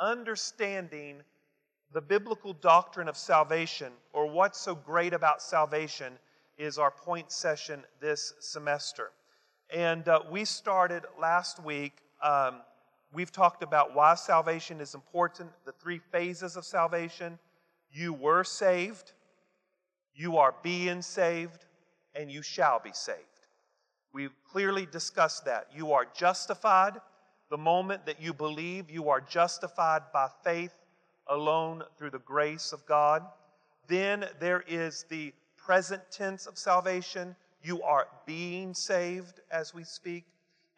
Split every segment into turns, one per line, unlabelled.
understanding the biblical doctrine of salvation, or what's so great about salvation, is our point session this semester. And uh, we started last week. Um, we've talked about why salvation is important, the three phases of salvation. You were saved, you are being saved, and you shall be saved. We've clearly discussed that. You are justified the moment that you believe you are justified by faith alone through the grace of God. Then there is the present tense of salvation. You are being saved as we speak.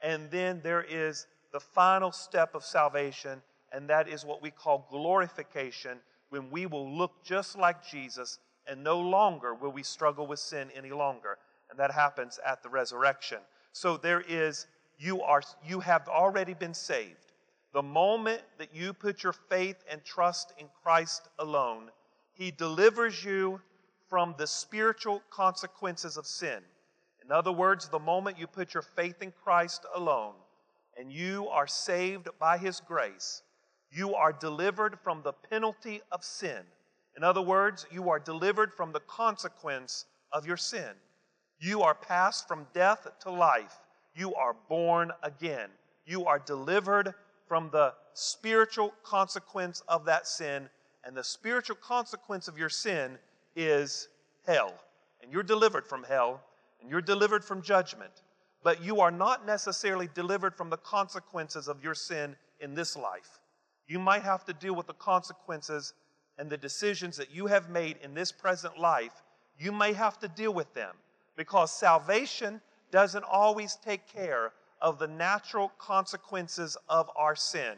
And then there is the final step of salvation, and that is what we call glorification, when we will look just like Jesus and no longer will we struggle with sin any longer. And that happens at the resurrection. So there is, you are, you have already been saved. The moment that you put your faith and trust in Christ alone, He delivers you from the spiritual consequences of sin. In other words, the moment you put your faith in Christ alone and you are saved by His grace, you are delivered from the penalty of sin. In other words, you are delivered from the consequence of your sin. You are passed from death to life. You are born again. You are delivered from the spiritual consequence of that sin. And the spiritual consequence of your sin is hell. And you're delivered from hell, and you're delivered from judgment. But you are not necessarily delivered from the consequences of your sin in this life. You might have to deal with the consequences and the decisions that you have made in this present life. You may have to deal with them because salvation doesn't always take care of the natural consequences of our sin.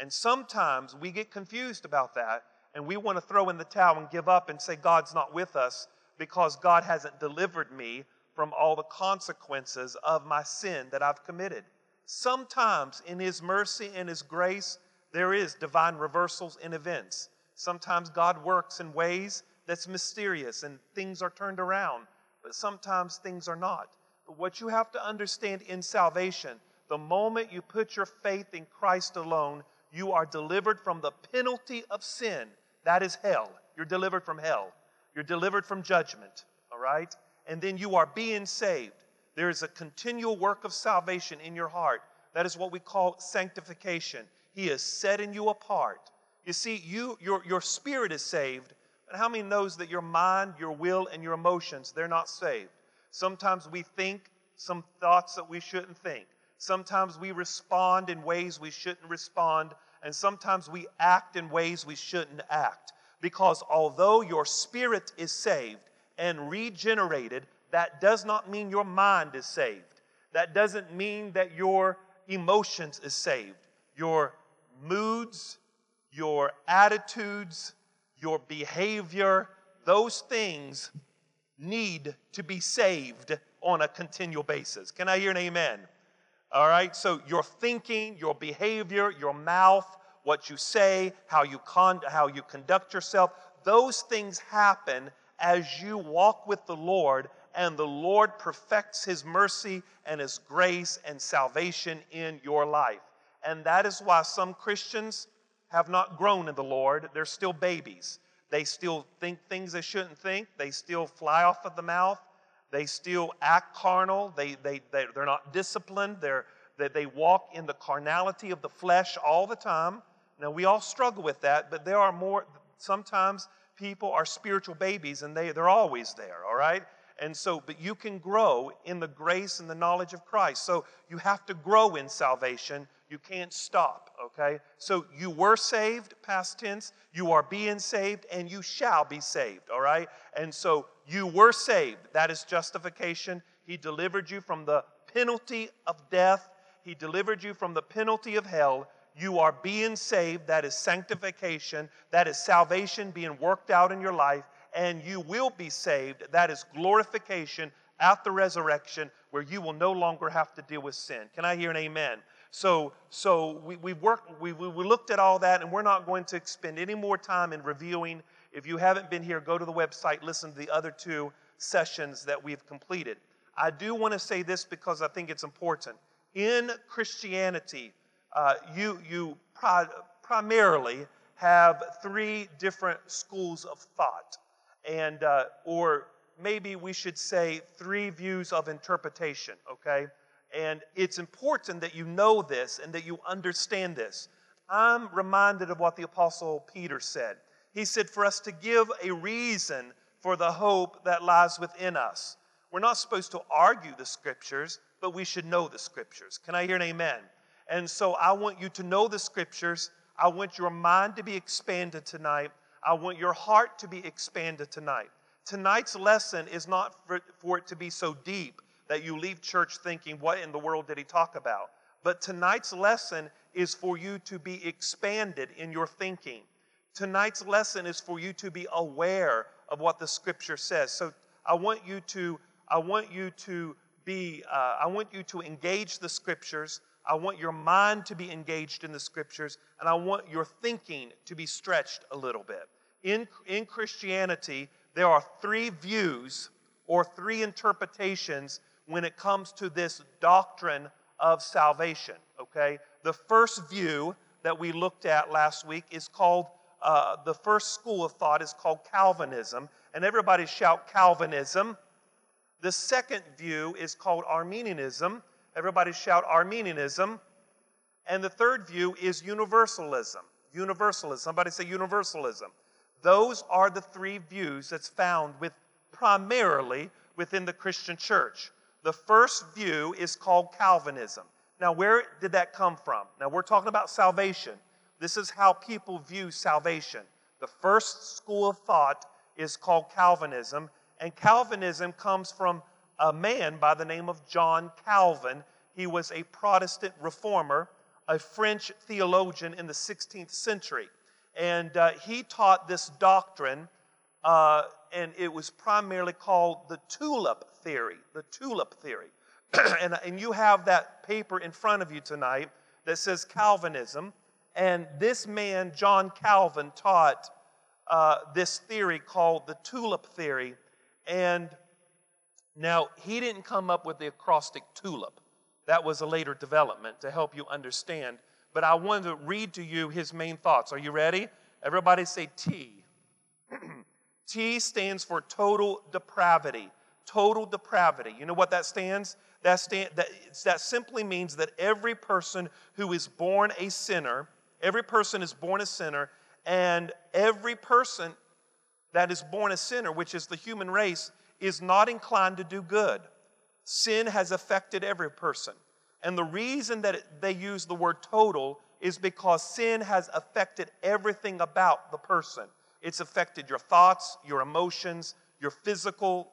And sometimes we get confused about that and we want to throw in the towel and give up and say God's not with us because God hasn't delivered me from all the consequences of my sin that I've committed. Sometimes in His mercy and His grace, there is divine reversals in events. Sometimes God works in ways that's mysterious and things are turned around, but sometimes things are not. What you have to understand in salvation, the moment you put your faith in Christ alone, you are delivered from the penalty of sin. That is hell. You're delivered from hell. You're delivered from judgment, all right? And then you are being saved. There is a continual work of salvation in your heart. That is what we call sanctification. He is setting you apart. You see, you, your, your spirit is saved, but how many knows that your mind, your will, and your emotions, they're not saved? Sometimes we think some thoughts that we shouldn't think. Sometimes we respond in ways we shouldn't respond. And sometimes we act in ways we shouldn't act. Because although your spirit is saved and regenerated, that does not mean your mind is saved. That doesn't mean that your emotions is saved. Your moods, your attitudes, your behavior, those things need to be saved on a continual basis. Can I hear an amen? All right, so your thinking, your behavior, your mouth, what you say, how you, con- how you conduct yourself, those things happen as you walk with the Lord and the Lord perfects His mercy and His grace and salvation in your life. And that is why some Christians have not grown in the Lord. They're still babies. They still think things they shouldn't think. They still fly off of the mouth. They still act carnal. They, they, they, they're not disciplined. They're, they, they walk in the carnality of the flesh all the time. Now, we all struggle with that, but there are more, sometimes people are spiritual babies and they, they're always there, all right? And so, but you can grow in the grace and the knowledge of Christ. So you have to grow in salvation. You can't stop, okay? So you were saved, past tense. You are being saved, and you shall be saved, all right? And so you were saved. That is justification. He delivered you from the penalty of death, He delivered you from the penalty of hell. You are being saved. That is sanctification. That is salvation being worked out in your life and you will be saved. That is glorification at the resurrection where you will no longer have to deal with sin. Can I hear an amen? So, so we, we've worked, we, we looked at all that, and we're not going to spend any more time in reviewing. If you haven't been here, go to the website, listen to the other two sessions that we've completed. I do want to say this because I think it's important. In Christianity, uh, you, you primarily have three different schools of thought, and uh, or maybe we should say three views of interpretation. Okay, and it's important that you know this and that you understand this. I'm reminded of what the Apostle Peter said. He said, For us to give a reason for the hope that lies within us. We're not supposed to argue the scriptures, but we should know the scriptures. Can I hear an amen? And so I want you to know the scriptures. I want your mind to be expanded tonight. I want your heart to be expanded tonight. Tonight's lesson is not for, for, it to be so deep that you leave church thinking, what in the world did he talk about? But tonight's lesson is for you to be expanded in your thinking. Tonight's lesson is for you to be aware of what the scripture says. So I want you to, I want you to be, uh, I want you to engage the scriptures. I want your mind to be engaged in the scriptures, and I want your thinking to be stretched a little bit. In, in Christianity, there are three views or three interpretations when it comes to this doctrine of salvation, okay? The first view that we looked at last week is called, uh, the first school of thought is called Calvinism, and everybody shout Calvinism. The second view is called Arminianism. Everybody shout Arminianism. And the third view is universalism. Universalism. Somebody say universalism. Those are the three views that's found with primarily within the Christian church. The first view is called Calvinism. Now, where did that come from? Now, we're talking about salvation. This is how people view salvation. The first school of thought is called Calvinism, and Calvinism comes from a man by the name of John Calvin. He was a Protestant reformer, a French theologian in the 16th century. And uh, he taught this doctrine, uh, and it was primarily called the tulip theory. The tulip theory. and, and you have that paper in front of you tonight that says Calvinism. And this man, John Calvin, taught uh, this theory called the tulip theory. And now, he didn't come up with the acrostic tulip. That was a later development to help you understand. But I wanted to read to you his main thoughts. Are you ready? Everybody say T. T stands for total depravity. Total depravity. You know what that stands? That, stand, that, that simply means that every person who is born a sinner, every person is born a sinner, and every person that is born a sinner, which is the human race, is not inclined to do good. Sin has affected every person. And the reason that it, they use the word total is because sin has affected everything about the person. It's affected your thoughts, your emotions, your physical,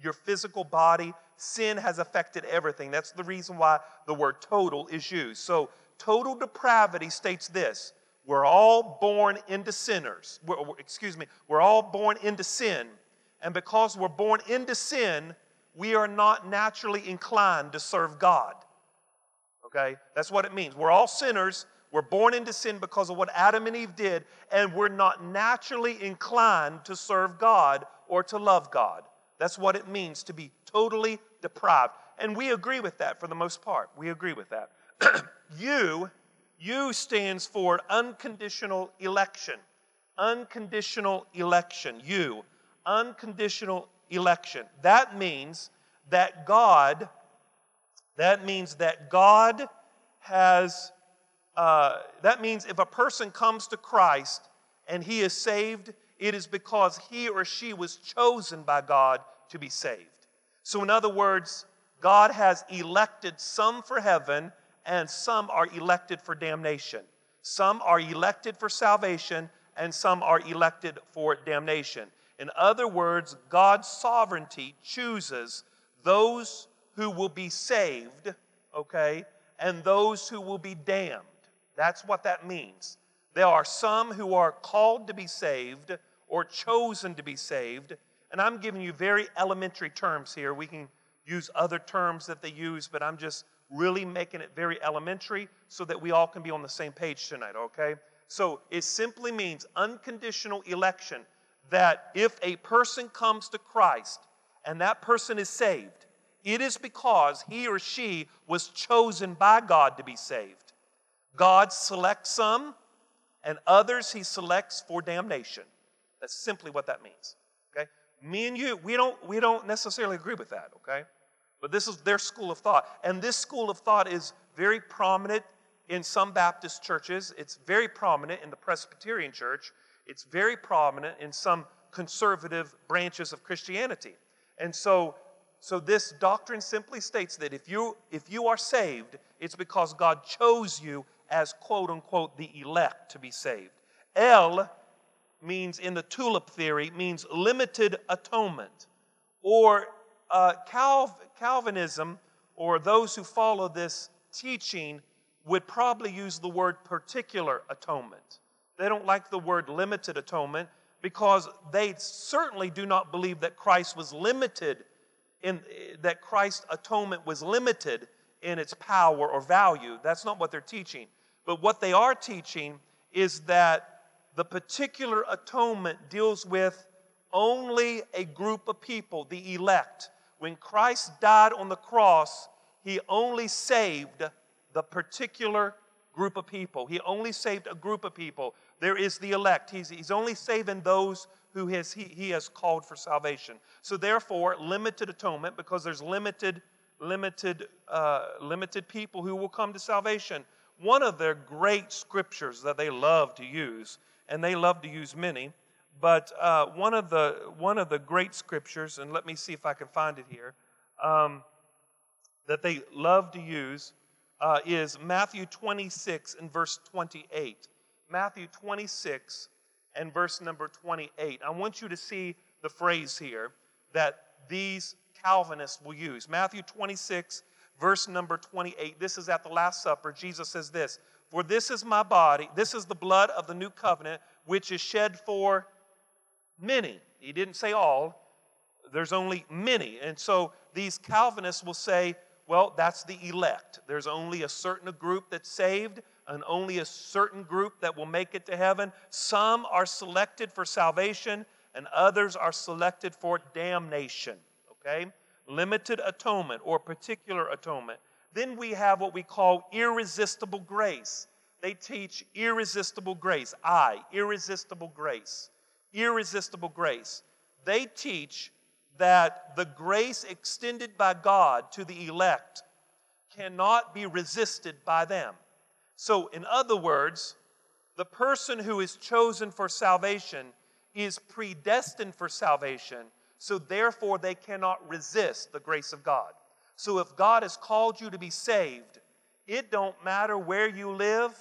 your physical body. Sin has affected everything. That's the reason why the word total is used. So, total depravity states this we're all born into sinners. We're, excuse me, we're all born into sin. And because we're born into sin, we are not naturally inclined to serve God. Okay? That's what it means. We're all sinners. We're born into sin because of what Adam and Eve did, and we're not naturally inclined to serve God or to love God. That's what it means to be totally deprived. And we agree with that for the most part. We agree with that. you U stands for unconditional election. Unconditional election. U. Unconditional election. That means that God, that means that God has, uh, that means if a person comes to Christ and he is saved, it is because he or she was chosen by God to be saved. So, in other words, God has elected some for heaven and some are elected for damnation. Some are elected for salvation, and some are elected for damnation. In other words, God's sovereignty chooses those who will be saved, okay, and those who will be damned. That's what that means. There are some who are called to be saved or chosen to be saved, and I'm giving you very elementary terms here. We can use other terms that they use, but I'm just really making it very elementary so that we all can be on the same page tonight, okay? So it simply means unconditional election that if a person comes to Christ and that person is saved, it is because he or she was chosen by God to be saved. God selects some and others he selects for damnation. That's simply what that means. Okay? Me and you, we don't, we don't necessarily agree with that, okay? But this is their school of thought. And this school of thought is very prominent in some Baptist churches, it's very prominent in the Presbyterian church, it's very prominent in some conservative branches of Christianity. And so, so this doctrine simply states that if you, if you are saved, it's because God chose you as quote unquote the elect to be saved. El means, in the tulip theory, means limited atonement. Or uh, Calv- Calvinism, or those who follow this teaching, would probably use the word particular atonement. They don't like the word limited atonement because they certainly do not believe that Christ was limited in that Christ's atonement was limited in its power or value. That's not what they're teaching. But what they are teaching is that the particular atonement deals with only a group of people, the elect. When Christ died on the cross, he only saved the particular group of people. He only saved a group of people. There is the elect. He's, he's only saving those who has, he, he has called for salvation. So therefore, limited atonement because there's limited, limited, uh, limited people who will come to salvation. One of their great scriptures that they love to use, and they love to use many, but uh, one of the one of the great scriptures, and let me see if I can find it here, um, that they love to use uh, is Matthew 26 and verse 28. Matthew 26 and verse number 28. I want you to see the phrase here that these Calvinists will use. Matthew 26, verse number 28. This is at the Last Supper. Jesus says this For this is my body, this is the blood of the new covenant, which is shed for many. He didn't say all, there's only many. And so these Calvinists will say, well, that's the elect. There's only a certain group that's saved, and only a certain group that will make it to heaven. Some are selected for salvation, and others are selected for damnation. Okay? Limited atonement or particular atonement. Then we have what we call irresistible grace. They teach irresistible grace. I, irresistible grace. Irresistible grace. They teach that the grace extended by God to the elect cannot be resisted by them. So, in other words, the person who is chosen for salvation is predestined for salvation, so therefore they cannot resist the grace of God. So if God has called you to be saved, it don't matter where you live,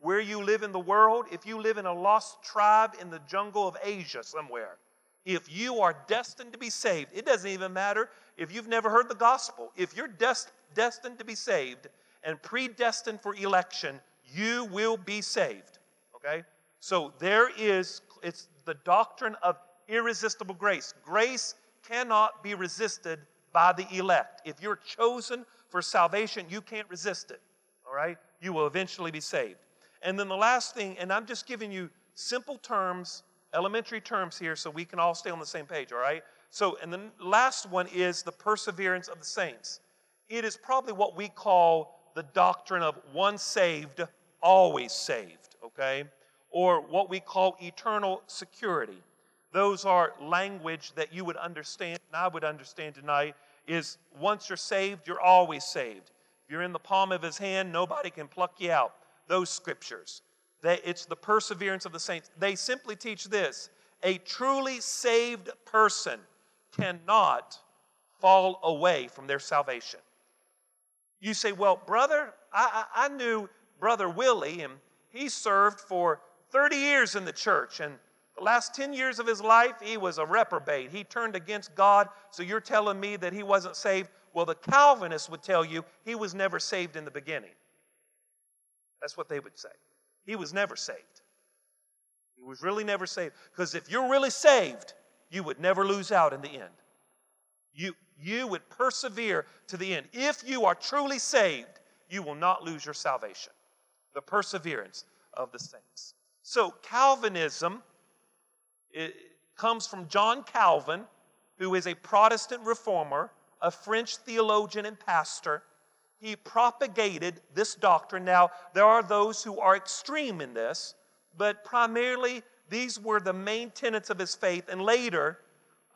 where you live in the world, if you live in a lost tribe in the jungle of Asia somewhere, if you are destined to be saved, it doesn't even matter if you've never heard the gospel. If you're des- destined to be saved and predestined for election, you will be saved. Okay? So there is, it's the doctrine of irresistible grace. Grace cannot be resisted by the elect. If you're chosen for salvation, you can't resist it. All right? You will eventually be saved. And then the last thing, and I'm just giving you simple terms elementary terms here so we can all stay on the same page, all right? So, and the last one is the perseverance of the saints. It is probably what we call the doctrine of one saved, always saved, okay? Or what we call eternal security. Those are language that you would understand, and I would understand tonight, is once you're saved, you're always saved. If you're in the palm of his hand, nobody can pluck you out. Those scriptures. It's the perseverance of the saints. They simply teach this a truly saved person cannot fall away from their salvation. You say, Well, brother, I, I, I knew Brother Willie, and he served for 30 years in the church, and the last 10 years of his life, he was a reprobate. He turned against God, so you're telling me that he wasn't saved? Well, the Calvinists would tell you he was never saved in the beginning. That's what they would say. He was never saved. He was really never saved. Because if you're really saved, you would never lose out in the end. You, you would persevere to the end. If you are truly saved, you will not lose your salvation. The perseverance of the saints. So, Calvinism comes from John Calvin, who is a Protestant reformer, a French theologian and pastor he propagated this doctrine. Now, there are those who are extreme in this. but primarily these were the main tenets of his faith. And later,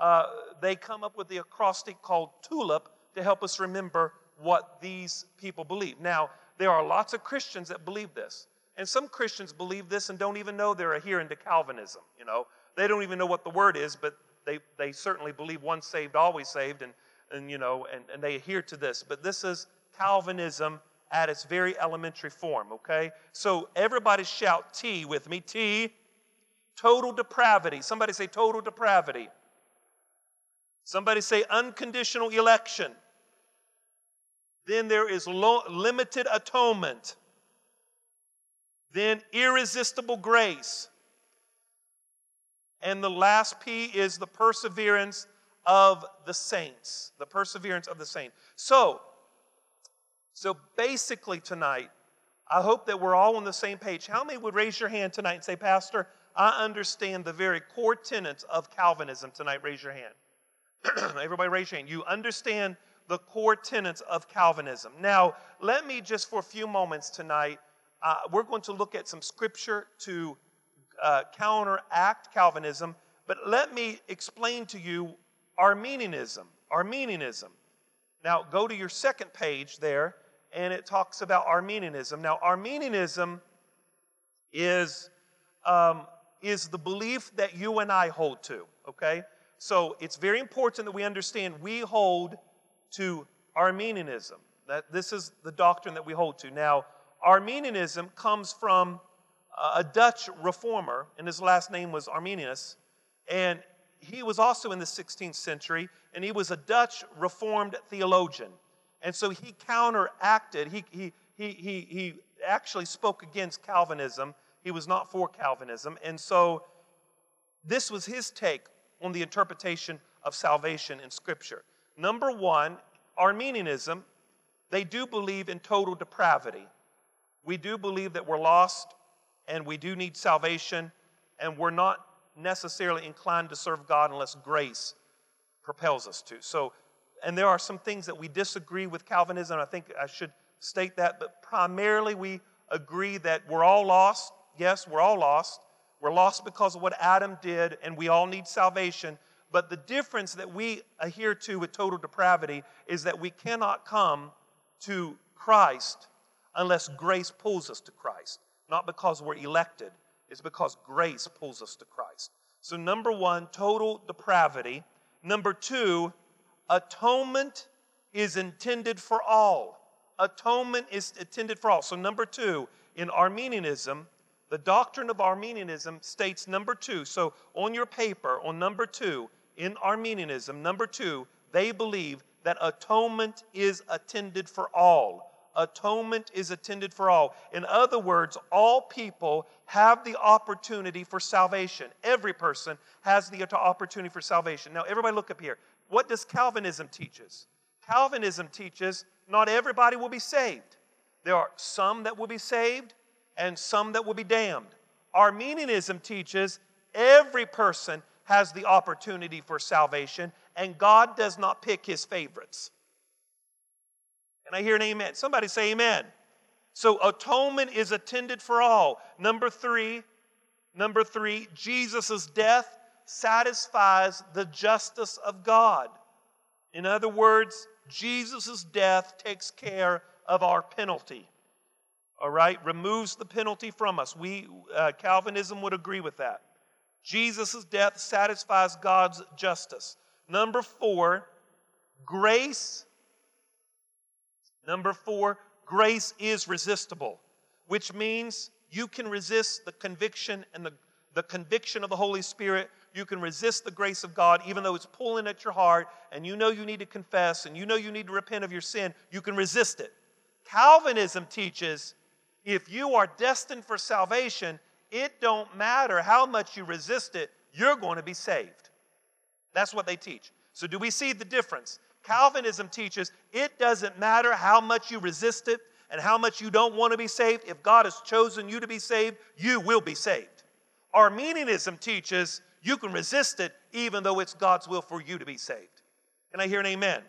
uh, they come up with the acrostic called TULIP to help us remember what these people believe. Now, there are lots of Christians that believe this. And some Christians believe this and don't even know they're adhering to Calvinism. You know, they don't even know what the word is, but they, they certainly believe once saved, always saved, and, and you know, and, and they adhere to this. But this is Calvinism at its very elementary form, okay? So everybody shout T with me. T, total depravity. Somebody say total depravity. Somebody say unconditional election. Then there is lo- limited atonement. Then irresistible grace. And the last P is the perseverance of the saints. The perseverance of the saints. So, so basically tonight, I hope that we're all on the same page. How many would raise your hand tonight and say, Pastor, I understand the very core tenets of Calvinism tonight? Raise your hand. Everybody raise your hand. You understand the core tenets of Calvinism. Now, let me just for a few moments tonight, uh, we're going to look at some scripture to uh, counteract Calvinism, but let me explain to you Arminianism. Arminianism. Now, go to your second page there, and it talks about Arminianism. Now, Arminianism is, um, is the belief that you and I hold to, okay? So it's very important that we understand we hold to Arminianism. That this is the doctrine that we hold to. Now, Arminianism comes from a Dutch reformer, and his last name was Arminius, and he was also in the 16th century, and he was a Dutch reformed theologian. And so he counteracted, he, he, he, he, he actually spoke against Calvinism. He was not for Calvinism. And so this was his take on the interpretation of salvation in Scripture. Number one, Arminianism, they do believe in total depravity. We do believe that we're lost and we do need salvation, and we're not necessarily inclined to serve God unless grace propels us to. So, and there are some things that we disagree with Calvinism. I think I should state that, but primarily we agree that we're all lost. Yes, we're all lost. We're lost because of what Adam did, and we all need salvation. But the difference that we adhere to with total depravity is that we cannot come to Christ unless grace pulls us to Christ. Not because we're elected, it's because grace pulls us to Christ. So, number one, total depravity. Number two, atonement is intended for all. Atonement is intended for all. So, number two, in Arminianism, the doctrine of Arminianism states number two. So, on your paper, on number two, in Arminianism, number two, they believe that atonement is attended for all. Atonement is attended for all. In other words, all people have the opportunity for salvation. Every person has the opportunity for salvation. Now, everybody look up here. What does Calvinism teaches? Calvinism teaches not everybody will be saved. There are some that will be saved and some that will be damned. Arminianism teaches every person has the opportunity for salvation, and God does not pick his favorites. Can I hear an amen? Somebody say amen. So atonement is attended for all. Number three, number three, Jesus' death satisfies the justice of God. In other words, Jesus' death takes care of our penalty. All right, removes the penalty from us. We uh, Calvinism would agree with that. Jesus' death satisfies God's justice. Number four, grace. Number four, grace is resistible, which means you can resist the conviction and the, the conviction of the Holy Spirit. You can resist the grace of God, even though it's pulling at your heart and you know you need to confess and you know you need to repent of your sin. You can resist it. Calvinism teaches if you are destined for salvation, it don't matter how much you resist it, you're going to be saved. That's what they teach. So, do we see the difference? Calvinism teaches it doesn't matter how much you resist it and how much you don't want to be saved. If God has chosen you to be saved, you will be saved. Arminianism teaches you can resist it even though it's God's will for you to be saved. Can I hear an amen?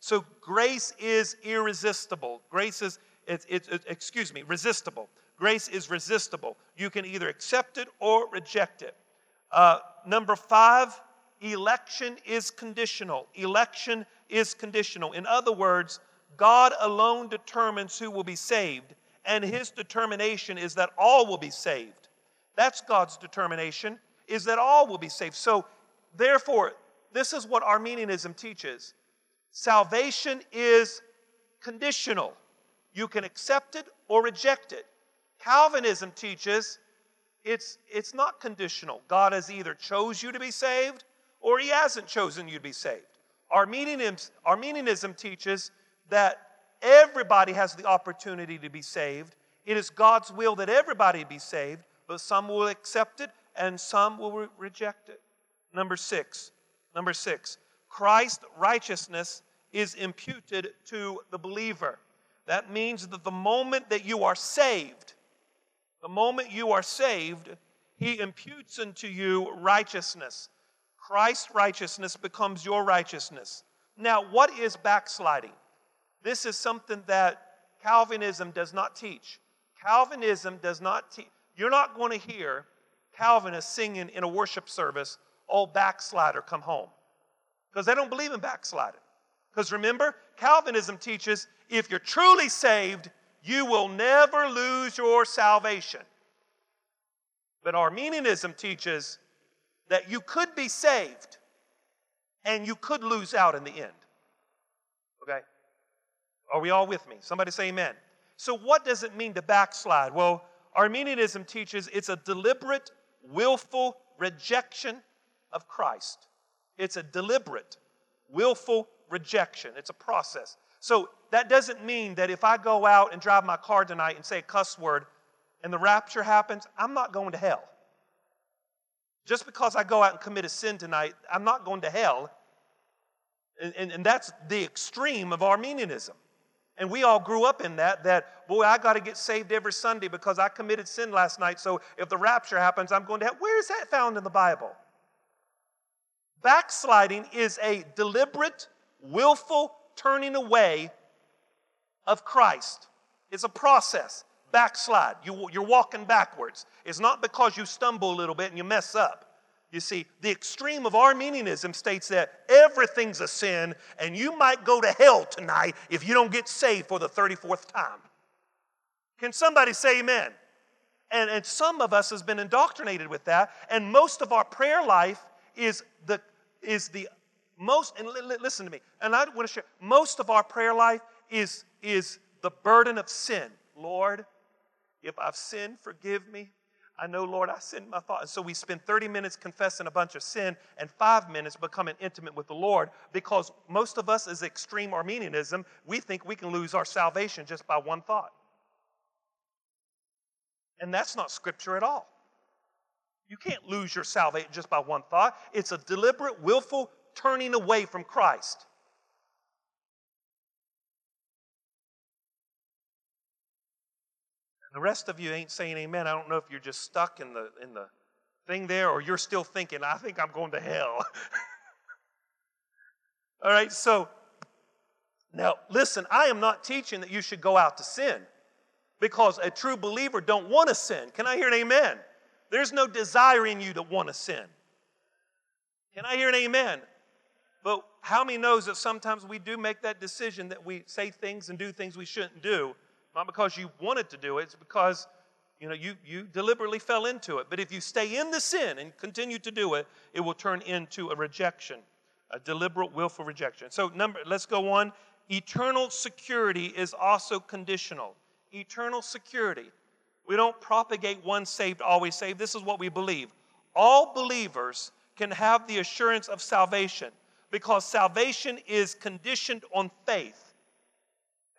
So, grace is irresistible. Grace is, it's, it's, excuse me, resistible. Grace is resistible. You can either accept it or reject it. Uh, number five, election is conditional. Election is conditional. In other words, God alone determines who will be saved, and his determination is that all will be saved. That's God's determination, is that all will be saved. So, therefore, this is what Arminianism teaches salvation is conditional. You can accept it or reject it. Calvinism teaches it's, it's not conditional. God has either chose you to be saved or he hasn't chosen you to be saved. Arminianism teaches that everybody has the opportunity to be saved. It is God's will that everybody be saved, but some will accept it and some will re- reject it. Number six, number six, Christ's righteousness is imputed to the believer. That means that the moment that you are saved, the moment you are saved, he imputes into you righteousness. Christ's righteousness becomes your righteousness. Now, what is backsliding? This is something that Calvinism does not teach. Calvinism does not teach. You're not going to hear Calvinists singing in a worship service, Oh, backslider, come home. Because they don't believe in backsliding. Because remember, Calvinism teaches if you're truly saved, you will never lose your salvation. But Arminianism teaches that you could be saved and you could lose out in the end. Okay? Are we all with me? Somebody say amen. So, what does it mean to backslide? Well, Arminianism teaches it's a deliberate, willful rejection of Christ. It's a deliberate, willful rejection. It's a process. So, that doesn't mean that if I go out and drive my car tonight and say a cuss word and the rapture happens, I'm not going to hell. Just because I go out and commit a sin tonight, I'm not going to hell. And, and, and that's the extreme of Arminianism. And we all grew up in that, that, boy, I got to get saved every Sunday because I committed sin last night. So if the rapture happens, I'm going to hell. Where is that found in the Bible? Backsliding is a deliberate, willful turning away of Christ. It's a process. Backslide. You, you're walking backwards. It's not because you stumble a little bit and you mess up. You see, the extreme of Arminianism states that everything's a sin and you might go to hell tonight if you don't get saved for the 34th time. Can somebody say amen? And, and some of us has been indoctrinated with that, and most of our prayer life is the, is the most, and listen to me, and I want to share, most of our prayer life is, is the burden of sin. Lord, if I've sinned, forgive me. I know, Lord, I sinned my thoughts. So we spend 30 minutes confessing a bunch of sin and five minutes becoming intimate with the Lord because most of us, as extreme Arminianism, we think we can lose our salvation just by one thought. And that's not scripture at all. You can't lose your salvation just by one thought. It's a deliberate, willful turning away from Christ. The rest of you ain't saying amen. I don't know if you're just stuck in the in the thing there or you're still thinking, I think I'm going to hell. All right, so now listen, I am not teaching that you should go out to sin because a true believer don't want to sin. Can I hear an amen? There's no desire in you to want to sin. Can I hear an amen? But how many knows that sometimes we do make that decision that we say things and do things we shouldn't do not because you wanted to do it, it's because you know you, you deliberately fell into it. But if you stay in the sin and continue to do it, it will turn into a rejection, a deliberate, willful rejection. So number let's go on. Eternal security is also conditional. Eternal security. We don't propagate one saved, always saved. This is what we believe. All believers can have the assurance of salvation because salvation is conditioned on faith.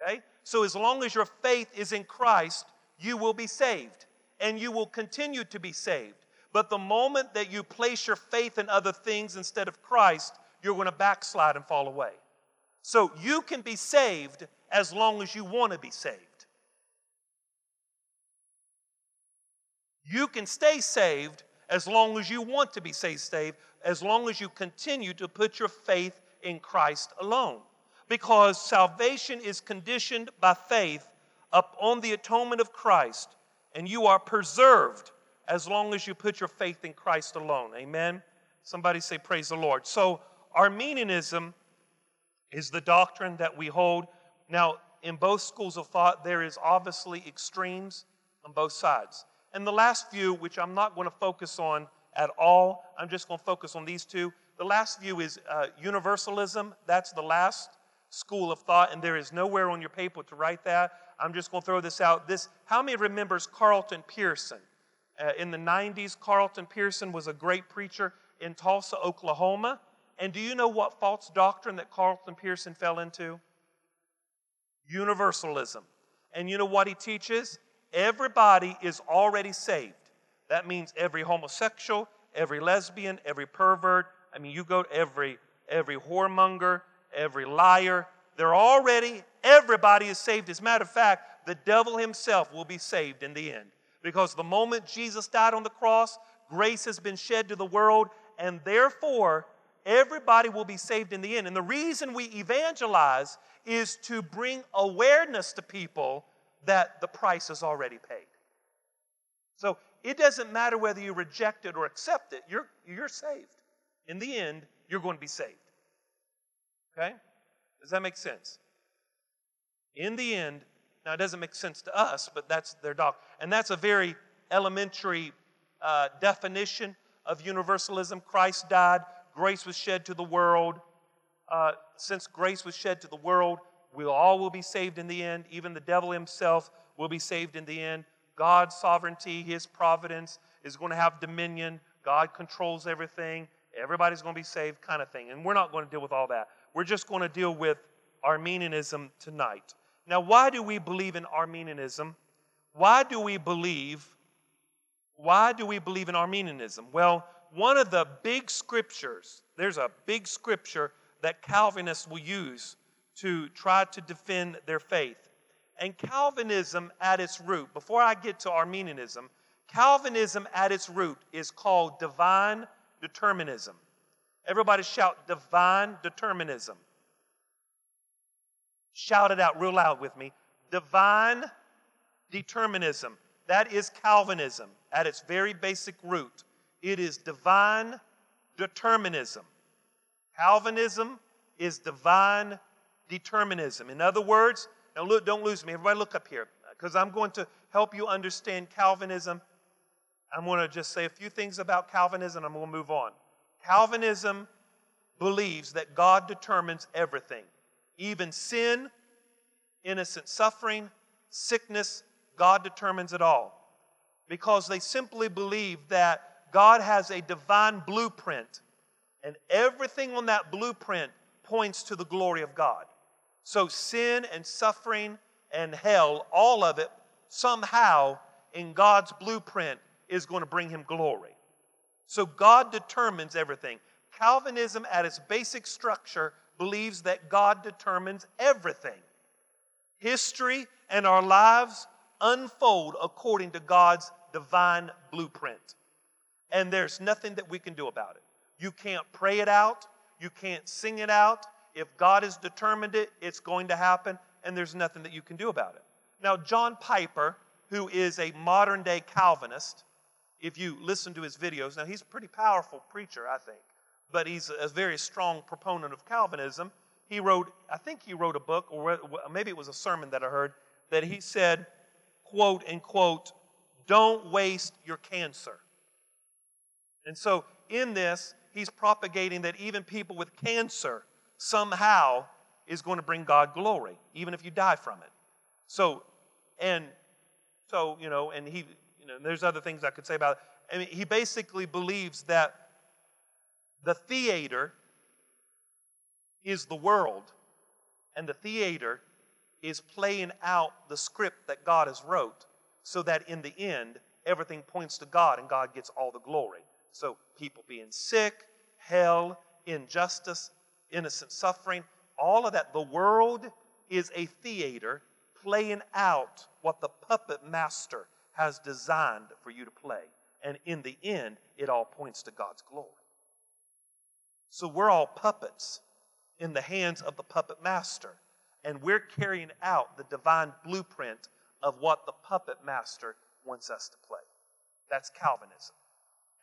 Okay? So, as long as your faith is in Christ, you will be saved and you will continue to be saved. But the moment that you place your faith in other things instead of Christ, you're going to backslide and fall away. So, you can be saved as long as you want to be saved. You can stay saved as long as you want to be saved, as long as you continue to put your faith in Christ alone because salvation is conditioned by faith upon the atonement of Christ. and you are preserved as long as you put your faith in Christ alone. Amen. Somebody say, Praise the Lord. So, Arminianism is the doctrine that we hold. Now, in both schools of thought, there is obviously extremes on both sides. And the last view, which I'm not going to focus on at all, I'm just going to focus on these two. The last view is uh, universalism. That's the last school of thought, and there is nowhere on your paper to write that. I'm just going to throw this out. This, how many remembers Carlton Pearson? Uh, in the 90s, Carlton Pearson was a great preacher in Tulsa, Oklahoma. And do you know what false doctrine that Carlton Pearson fell into? Universalism. And you know what he teaches? Everybody is already saved. That means every homosexual, every lesbian, every pervert. I mean, you go to every every whoremonger, every liar. They're already, everybody is saved. As a matter of fact, the devil himself will be saved in the end. Because the moment Jesus died on the cross, grace has been shed to the world, and therefore, everybody will be saved in the end. And the reason we evangelize is to bring awareness to people that the price is already paid. So it doesn't matter whether you reject it or accept it, you're, you're saved. In the end, you're going to be saved. Okay? Does that make sense? In the end, now it doesn't make sense to us, but that's their doc. And that's a very elementary uh, definition of universalism. Christ died, grace was shed to the world. Uh, since grace was shed to the world, we all will be saved in the end. Even the devil himself will be saved in the end. God's sovereignty, his providence is going to have dominion. God controls everything. Everybody's going to be saved, kind of thing. And we're not going to deal with all that. We're just going to deal with Arminianism tonight. Now, why do we believe in Arminianism? Why do we believe? Why do we believe in Arminianism? Well, one of the big scriptures, there's a big scripture that Calvinists will use to try to defend their faith. And Calvinism at its root, before I get to Arminianism, Calvinism at its root is called divine determinism. Everybody shout divine determinism. Shout it out real loud with me. Divine determinism. That is Calvinism at its very basic root. It is divine determinism. Calvinism is divine determinism. In other words, now look, don't lose me. Everybody look up here because I'm going to help you understand Calvinism. I'm going to just say a few things about Calvinism. And I'm going to move on. Calvinism believes that God determines everything, even sin, innocent suffering, sickness, God determines it all. Because they simply believe that God has a divine blueprint, and everything on that blueprint points to the glory of God. So, sin and suffering and hell, all of it, somehow in God's blueprint, is going to bring him glory. So God determines everything. Calvinism, at its basic structure, believes that God determines everything. History and our lives unfold according to God's divine blueprint. And there's nothing that we can do about it. You can't pray it out, you can't sing it out. If God has determined it, it's going to happen, and there's nothing that you can do about it. Now, John Piper, who is a modern day Calvinist, if you listen to his videos. Now, he's a pretty powerful preacher, I think, but he's a very strong proponent of Calvinism. He wrote, I think he wrote a book, or maybe it was a sermon that I heard, that he said, quote, and quote, don't waste your cancer. And so, in this, he's propagating that even people with cancer somehow is going to bring God glory, even if you die from it. So, and so, you know, and he you know, there's other things I could say about it. I mean, he basically believes that the theater is the world, and the theater is playing out the script that God has wrote, so that in the end, everything points to God and God gets all the glory. So people being sick, hell, injustice, innocent suffering, all of that. The world is a theater playing out what the puppet master has designed for you to play. And in the end, it all points to God's glory. So we're all puppets in the hands of the puppet master. And we're carrying out the divine blueprint of what the puppet master wants us to play. That's Calvinism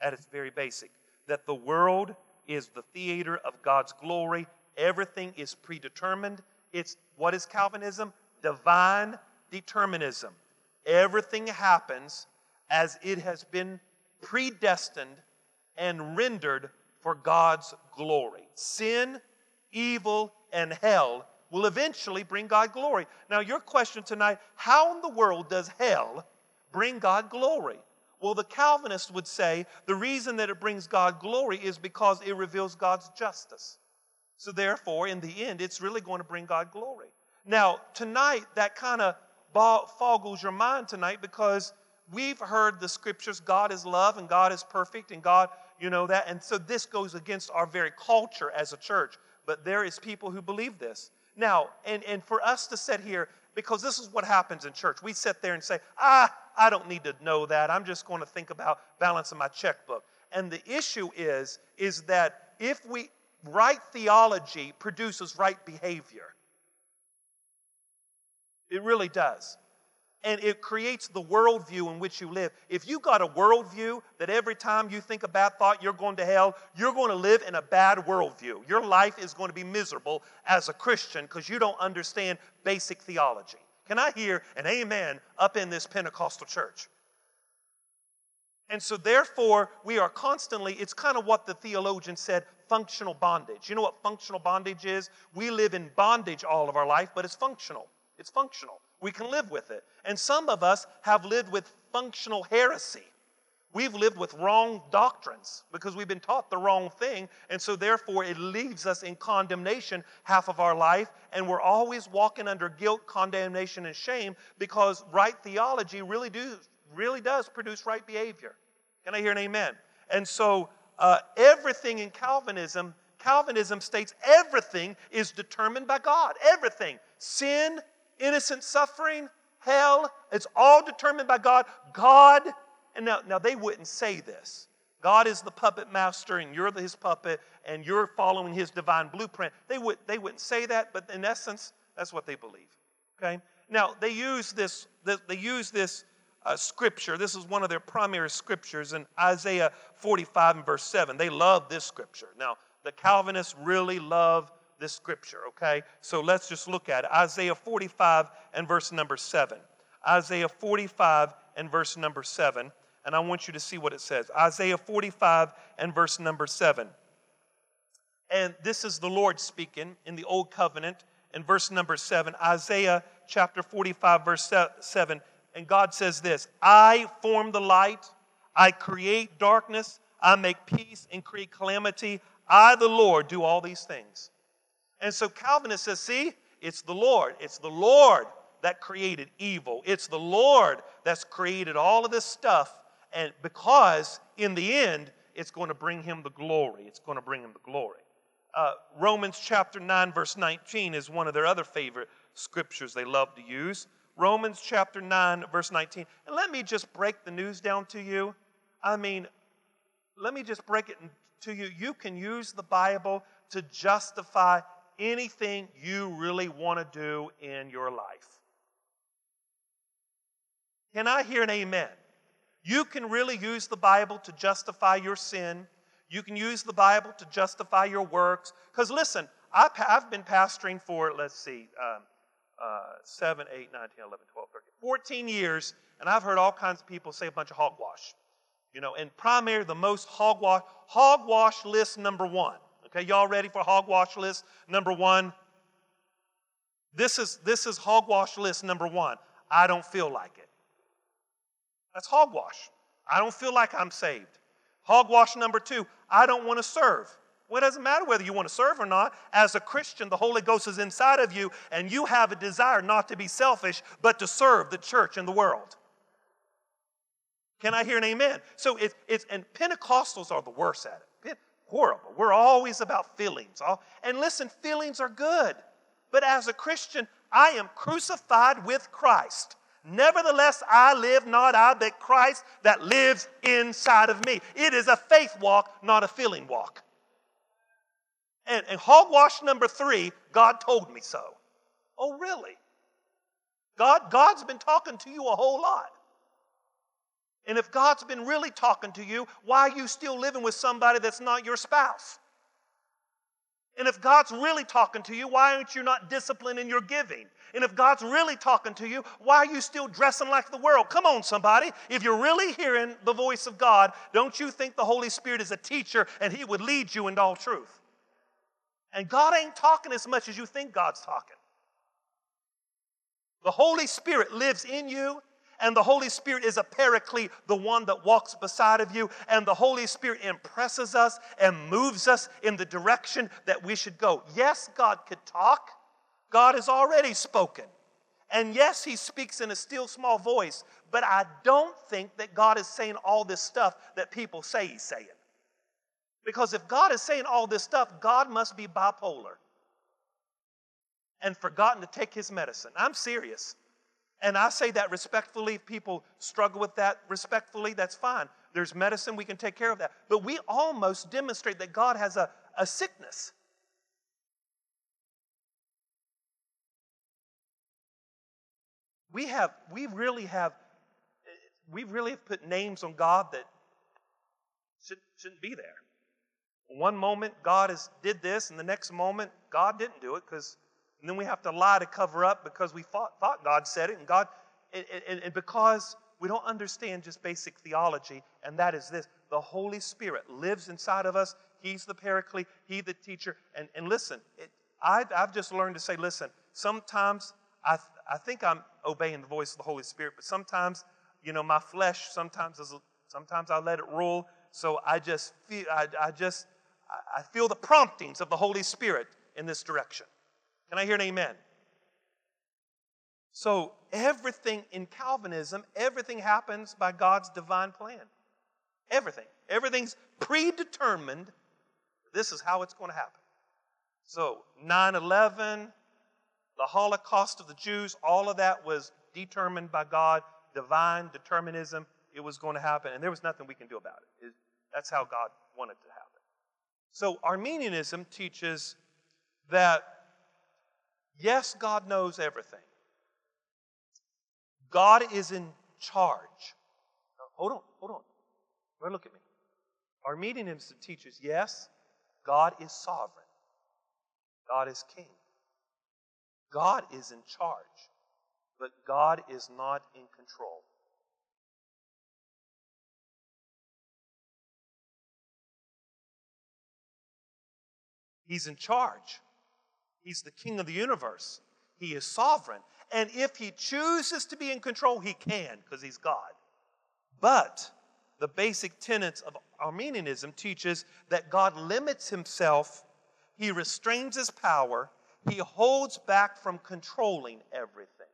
at its very basic. That the world is the theater of God's glory. Everything is predetermined. It's what is Calvinism? Divine determinism. Everything happens as it has been predestined and rendered for God's glory. Sin, evil, and hell will eventually bring God glory. Now, your question tonight how in the world does hell bring God glory? Well, the Calvinist would say the reason that it brings God glory is because it reveals God's justice. So, therefore, in the end, it's really going to bring God glory. Now, tonight, that kind of foggles your mind tonight because we've heard the scriptures God is love and God is perfect and God, you know that. And so this goes against our very culture as a church. But there is people who believe this. Now, and, and for us to sit here, because this is what happens in church. We sit there and say, ah, I don't need to know that. I'm just going to think about balancing my checkbook. And the issue is, is that if we, right theology produces right behavior. It really does and it creates the worldview in which you live. If you got a worldview that every time you think a bad thought, you're going to hell, you're going to live in a bad worldview. Your life is going to be miserable as a Christian because you don't understand basic theology. Can I hear an amen up in this Pentecostal church? And so, therefore, we are constantly, it's kind of what the theologian said functional bondage. You know what functional bondage is? We live in bondage all of our life, but it's functional. It's functional we can live with it. And some of us have lived with functional heresy. We've lived with wrong doctrines because we've been taught the wrong thing, and so therefore it leaves us in condemnation half of our life, and we're always walking under guilt, condemnation, and shame because right theology really do really does produce right behavior. Can I hear an amen? And so uh, everything in Calvinism, Calvinism states everything is determined by God. Everything, sin, innocent suffering, hell, it's all determined by God. God, and now, now they wouldn't say this. God is the puppet master and you're his puppet and you're following his divine blueprint. They, would, they wouldn't say that, but in essence, that's what they believe. Okay? Now, they use this, they use this uh, scripture. This is one of their primary scriptures in Isaiah 45 and verse 7. They love this scripture. Now, the Calvinists really love this scripture, okay? So let's just look at it. Isaiah 45 and verse number 7. Isaiah 45 and verse number 7. And I want you to see what it says. Isaiah 45 and verse number 7. And this is the Lord speaking in the Old Covenant in verse number 7. Isaiah chapter 45, verse 7. And God says this I form the light, I create darkness, I make peace and create calamity. I, the Lord, do all these things. And so Calvinist says, see, it's the Lord. It's the Lord that created evil. It's the Lord that's created all of this stuff. And because in the end, it's going to bring him the glory. It's going to bring him the glory. Uh, Romans chapter 9, verse 19 is one of their other favorite scriptures they love to use. Romans chapter 9, verse 19. And let me just break the news down to you. I mean, let me just break it to you. You can use the Bible to justify anything you really want to do in your life. Can I hear an amen? You can really use the Bible to justify your sin. You can use the Bible to justify your works. Because listen, I've been pastoring for, let's see, um, uh, 7, 8, 9, 10, 11, 12, 13, 14 years, and I've heard all kinds of people say a bunch of hogwash. You know, and primary, the most hogwash, hogwash list number one Okay, y'all ready for hogwash list number one? This is, this is hogwash list number one. I don't feel like it. That's hogwash. I don't feel like I'm saved. Hogwash number two, I don't want to serve. Well, it doesn't matter whether you want to serve or not. As a Christian, the Holy Ghost is inside of you, and you have a desire not to be selfish, but to serve the church and the world. Can I hear an amen? So it's, it's and Pentecostals are the worst at it horrible. We're always about feelings. And listen, feelings are good. But as a Christian, I am crucified with Christ. Nevertheless, I live not I, but Christ that lives inside of me. It is a faith walk, not a feeling walk. And, and hogwash number three, God told me so. Oh, really? God, God's been talking to you a whole lot. And if God's been really talking to you, why are you still living with somebody that's not your spouse? And if God's really talking to you, why aren't you not disciplined in your giving? And if God's really talking to you, why are you still dressing like the world? Come on, somebody. If you're really hearing the voice of God, don't you think the Holy Spirit is a teacher and He would lead you into all truth? And God ain't talking as much as you think God's talking. The Holy Spirit lives in you and the Holy Spirit is a paraclete, the one that walks beside of you, and the Holy Spirit impresses us and moves us in the direction that we should go. Yes, God could talk, God has already spoken. And yes, He speaks in a still small voice, but I don't think that God is saying all this stuff that people say He's saying. Because if God is saying all this stuff, God must be bipolar and forgotten to take His medicine. I'm serious. And I say that respectfully. If people struggle with that respectfully, that's fine. There's medicine, we can take care of that. But we almost demonstrate that God has a, a sickness. We have, we really have, we really have put names on God that should, shouldn't be there. One moment God has did this, and the next moment God didn't do it because and then we have to lie to cover up because we thought, thought God said it, and God, and, and, because we don't understand just basic theology, and that is this the Holy Spirit lives inside of us. He's the paraclete, He the teacher. And, and listen, it, I've, I've just learned to say, listen, sometimes I, th- I think I'm obeying the voice of the Holy Spirit, but sometimes, you know, my flesh, sometimes, is, sometimes I let it rule. So I just feel, I, I just, I feel the promptings of the Holy Spirit in this direction. Can I hear an amen? So, everything in Calvinism, everything happens by God's divine plan. Everything. Everything's predetermined. This is how it's going to happen. So, 9 11, the Holocaust of the Jews, all of that was determined by God, divine determinism. It was going to happen, and there was nothing we can do about it. it that's how God wanted it to happen. So, Arminianism teaches that Yes, God knows everything. God is in charge. Now, hold on, hold on. Well, look at me. Our meeting Arminianism teaches yes, God is sovereign. God is king. God is in charge, but God is not in control. He's in charge. He's the king of the universe. He is sovereign. And if he chooses to be in control, he can because he's God. But the basic tenets of Arminianism teaches that God limits himself, he restrains his power, he holds back from controlling everything.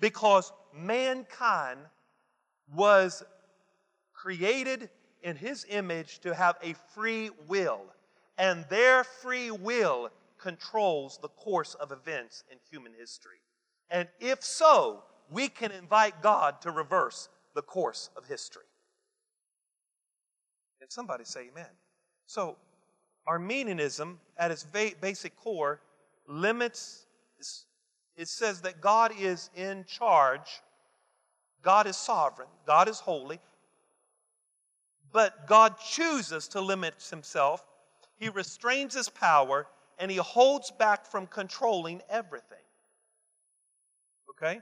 Because mankind was created in his image to have a free will, and their free will controls the course of events in human history? And if so, we can invite God to reverse the course of history. And somebody say amen. So, Arminianism, at its basic core, limits, it says that God is in charge, God is sovereign, God is holy, but God chooses to limit himself. He restrains his power and he holds back from controlling everything. Okay?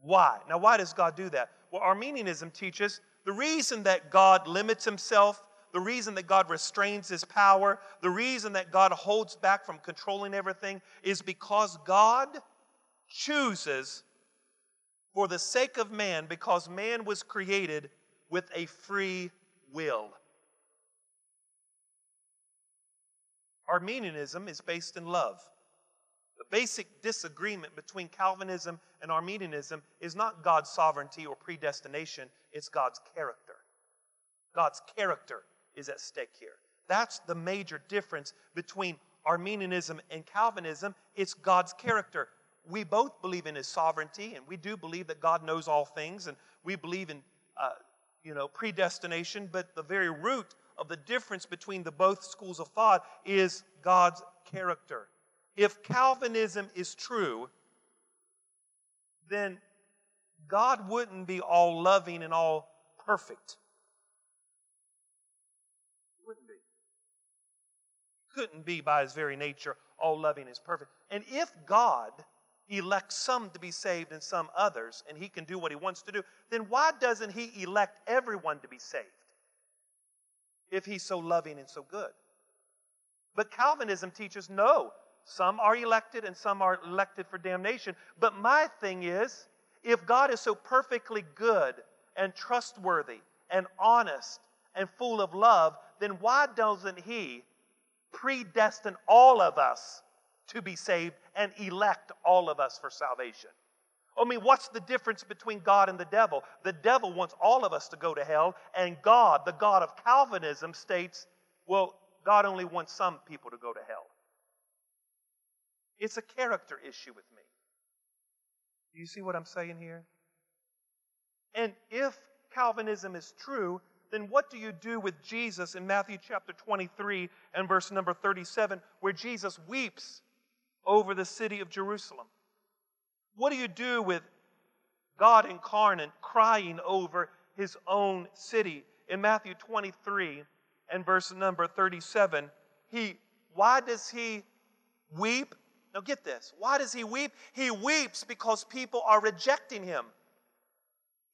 Why? Now, why does God do that? Well, Arminianism teaches the reason that God limits himself, the reason that God restrains his power, the reason that God holds back from controlling everything is because God chooses for the sake of man, because man was created with a free will. Arminianism is based in love. The basic disagreement between Calvinism and Arminianism is not God's sovereignty or predestination, it's God's character. God's character is at stake here. That's the major difference between Arminianism and Calvinism. It's God's character. We both believe in His sovereignty, and we do believe that God knows all things, and we believe in, uh, you know, predestination. But the very root of the difference between the both schools of thought is God's character. If Calvinism is true, then God wouldn't be all loving and all perfect. Wouldn't be. Couldn't be by his very nature all loving and perfect. And if God elects some to be saved and some others, and he can do what he wants to do, then why doesn't he elect everyone to be saved? If he's so loving and so good. But Calvinism teaches no, some are elected and some are elected for damnation. But my thing is, if God is so perfectly good and trustworthy and honest and full of love, then why doesn't He predestine all of us to be saved and elect all of us for salvation? I mean, what's the difference between God and the devil? The devil wants all of us to go to hell, and God, the God of Calvinism, states, well, God only wants some people to go to hell. It's a character issue with me. Do you see what I'm saying here? And if Calvinism is true, then what do you do with Jesus in Matthew chapter 23 and verse number 37, where Jesus weeps over the city of Jerusalem? What do you do with God incarnate crying over his own city? In Matthew 23 and verse number 37, he why does he weep? Now get this. Why does he weep? He weeps because people are rejecting him.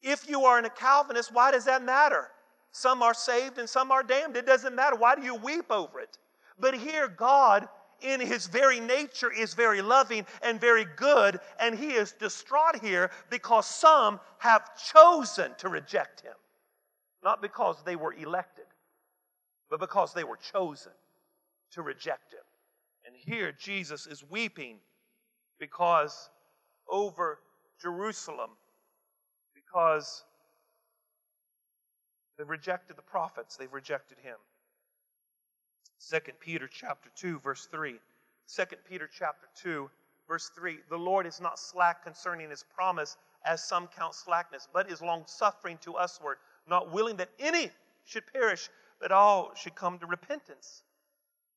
If you are in a Calvinist, why does that matter? Some are saved and some are damned. It doesn't matter. Why do you weep over it? But here, God, in his very nature, is very loving and very good, and he is distraught here because some have chosen to reject him. Not because they were elected, but because they were chosen to reject him. And here Jesus is weeping because over Jerusalem, because they've rejected the prophets, they've rejected him. 2 Peter chapter 2 verse 3. 2 Peter chapter 2 verse 3. The Lord is not slack concerning his promise as some count slackness, but is long suffering to usward, not willing that any should perish, but all should come to repentance.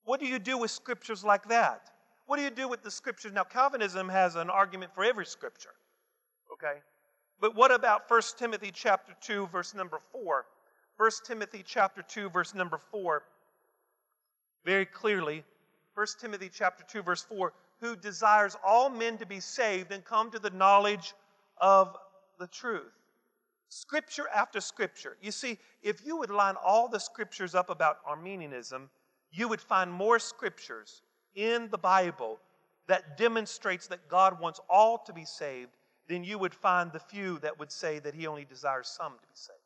What do you do with scriptures like that? What do you do with the scriptures? Now, Calvinism has an argument for every scripture, okay? But what about 1 Timothy chapter 2, verse number 4? 1 Timothy chapter 2, verse number 4, very clearly, 1 Timothy chapter 2, verse 4, who desires all men to be saved and come to the knowledge of the truth. Scripture after scripture. You see, if you would line all the scriptures up about Arminianism, you would find more scriptures in the Bible that demonstrates that God wants all to be saved than you would find the few that would say that he only desires some to be saved.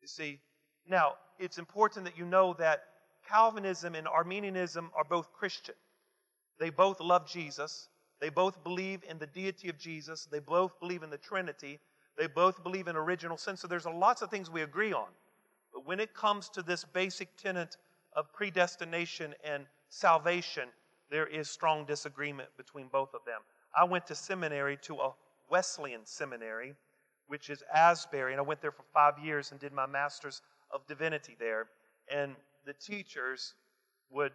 You see, now it's important that you know that Calvinism and Arminianism are both Christian. They both love Jesus. They both believe in the deity of Jesus. They both believe in the Trinity. They both believe in original sin. So there's lots of things we agree on. But when it comes to this basic tenet of predestination and salvation, there is strong disagreement between both of them. I went to seminary to a Wesleyan seminary, which is Asbury, and I went there for five years and did my master's of divinity there. And the teachers would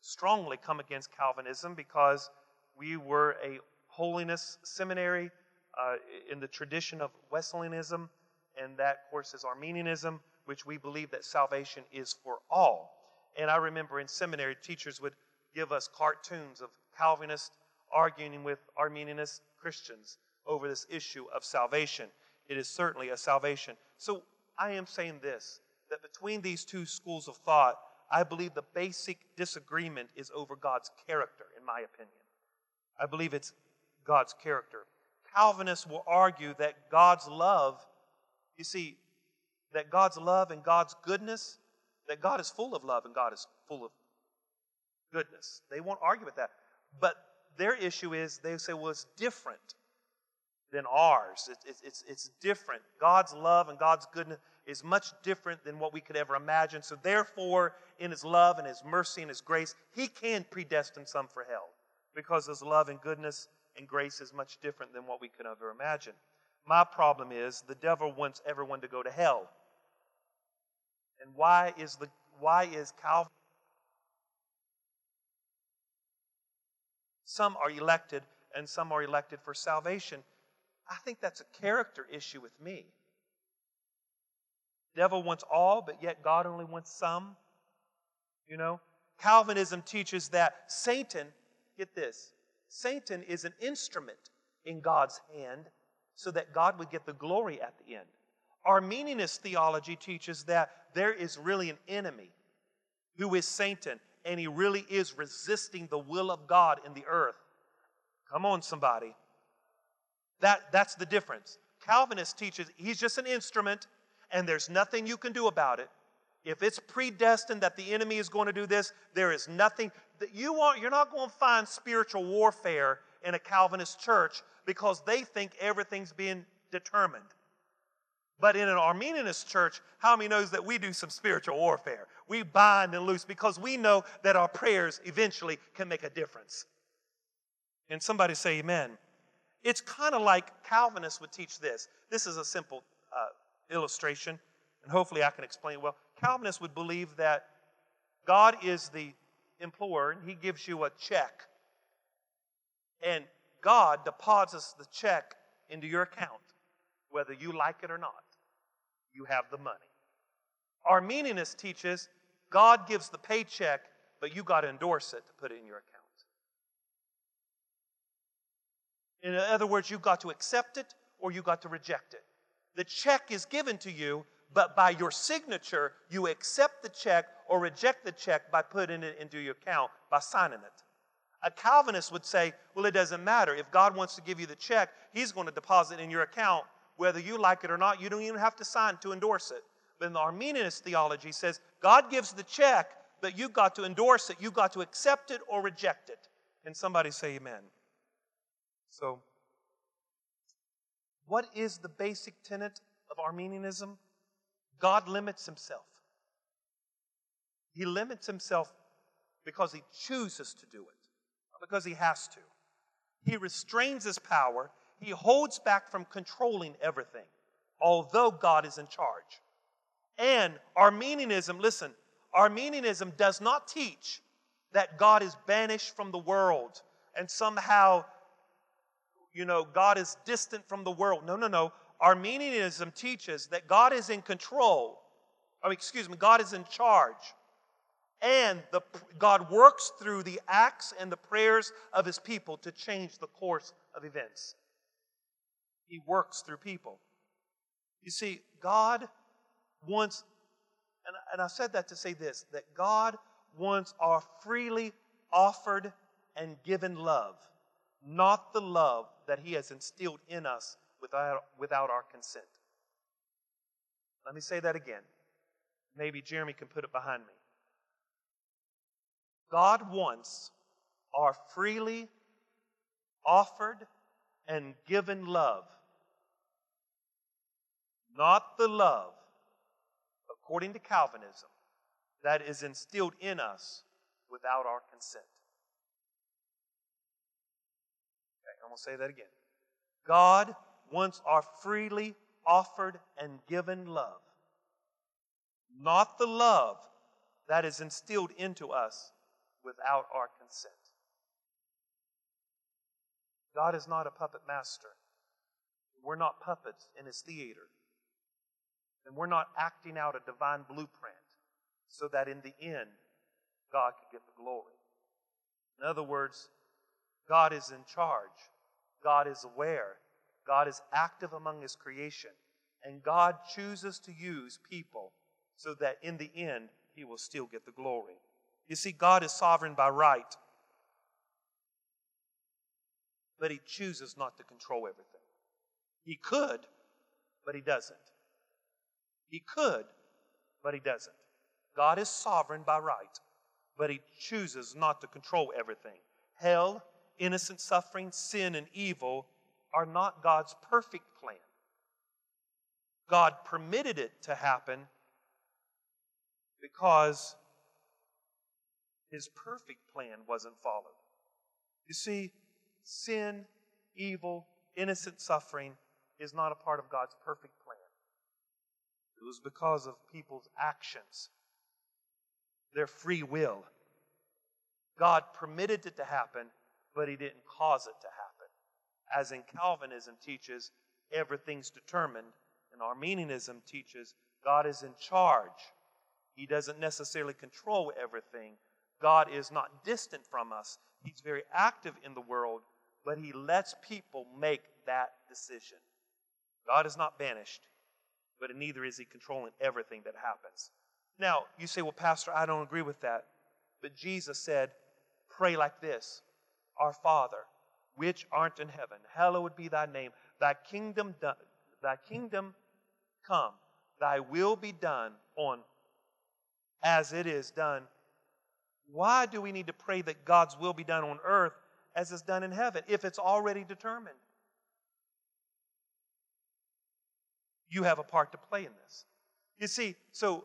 strongly come against Calvinism because we were a holiness seminary uh, in the tradition of Wesleyanism, and that, course, is Arminianism, which we believe that salvation is for all. And I remember in seminary, teachers would give us cartoons of Calvinists arguing with Arminianist Christians over this issue of salvation. It is certainly a salvation. So I am saying this that between these two schools of thought, I believe the basic disagreement is over God's character, in my opinion. I believe it's God's character. Calvinists will argue that God's love, you see, that God's love and God's goodness, that God is full of love and God is full of goodness. They won't argue with that. But their issue is they say, well, it's different than ours. It's, it's, it's different. God's love and God's goodness is much different than what we could ever imagine. So, therefore, in His love and His mercy and His grace, He can predestine some for hell because His love and goodness and grace is much different than what we could ever imagine. My problem is the devil wants everyone to go to hell. And why is the why is Calvin? Some are elected and some are elected for salvation. I think that's a character issue with me. Devil wants all, but yet God only wants some. You know? Calvinism teaches that Satan, get this, Satan is an instrument in God's hand so that God would get the glory at the end. Arminianist theology teaches that there is really an enemy who is Satan, and he really is resisting the will of God in the earth. Come on, somebody. That, that's the difference. Calvinist teaches he's just an instrument, and there's nothing you can do about it. If it's predestined that the enemy is going to do this, there is nothing that you want. You're not going to find spiritual warfare in a Calvinist church because they think everything's being determined. But in an Arminianist church, how many knows that we do some spiritual warfare? We bind and loose because we know that our prayers eventually can make a difference. And somebody say amen. It's kind of like Calvinists would teach this. This is a simple uh, illustration, and hopefully I can explain well. Calvinists would believe that God is the employer, and He gives you a check. And God deposits the check into your account, whether you like it or not. You have the money. Arminianist teaches God gives the paycheck, but you got to endorse it to put it in your account. In other words, you've got to accept it or you've got to reject it. The check is given to you, but by your signature, you accept the check or reject the check by putting it into your account, by signing it. A Calvinist would say, well, it doesn't matter. If God wants to give you the check, He's going to deposit in your account. Whether you like it or not, you don't even have to sign to endorse it. But in the Arminianist theology says, God gives the check, but you've got to endorse it. You've got to accept it or reject it. Can somebody say amen? So, what is the basic tenet of Arminianism? God limits himself. He limits himself because he chooses to do it, not because he has to. He restrains his power, he holds back from controlling everything, although God is in charge. And Arminianism, listen, Arminianism does not teach that God is banished from the world and somehow, you know, God is distant from the world. No, no, no. Arminianism teaches that God is in control. Oh, excuse me, God is in charge. And the, God works through the acts and the prayers of his people to change the course of events. He works through people. You see, God wants, and, and I said that to say this, that God wants our freely offered and given love, not the love that he has instilled in us without, without our consent. Let me say that again. Maybe Jeremy can put it behind me. God wants our freely offered and given love, not the love, according to Calvinism, that is instilled in us without our consent. To say that again. God wants our freely offered and given love, not the love that is instilled into us without our consent. God is not a puppet master. We're not puppets in his theater. And we're not acting out a divine blueprint so that in the end, God could get the glory. In other words, God is in charge. God is aware. God is active among His creation, and God chooses to use people so that in the end, He will still get the glory. You see, God is sovereign by right, but He chooses not to control everything. He could, but He doesn't. He could, but He doesn't. God is sovereign by right, but He chooses not to control everything. Hell, innocent suffering, sin, and evil are not God's perfect plan. God permitted it to happen because his perfect plan wasn't followed. You see, sin, evil, innocent suffering is not a part of God's perfect plan. It was because of people's actions, their free will. God permitted it to happen, but He didn't cause it to happen. as in Calvinism teaches everything's determined, and Arminianism teaches God is in charge. He doesn't necessarily control everything. God is not distant from us. He's very active in the world, but He lets people make that decision. God is not banished, but neither is He controlling everything that happens. Now, you say, well, Pastor, I don't agree with that. But Jesus said, pray like this Our Father, which art in heaven, hallowed be thy name. Thy kingdom, do- thy kingdom come, thy will be done on as it is done. Why do we need to pray that God's will be done on earth as it's done in heaven if it's already determined? You have a part to play in this. You see, so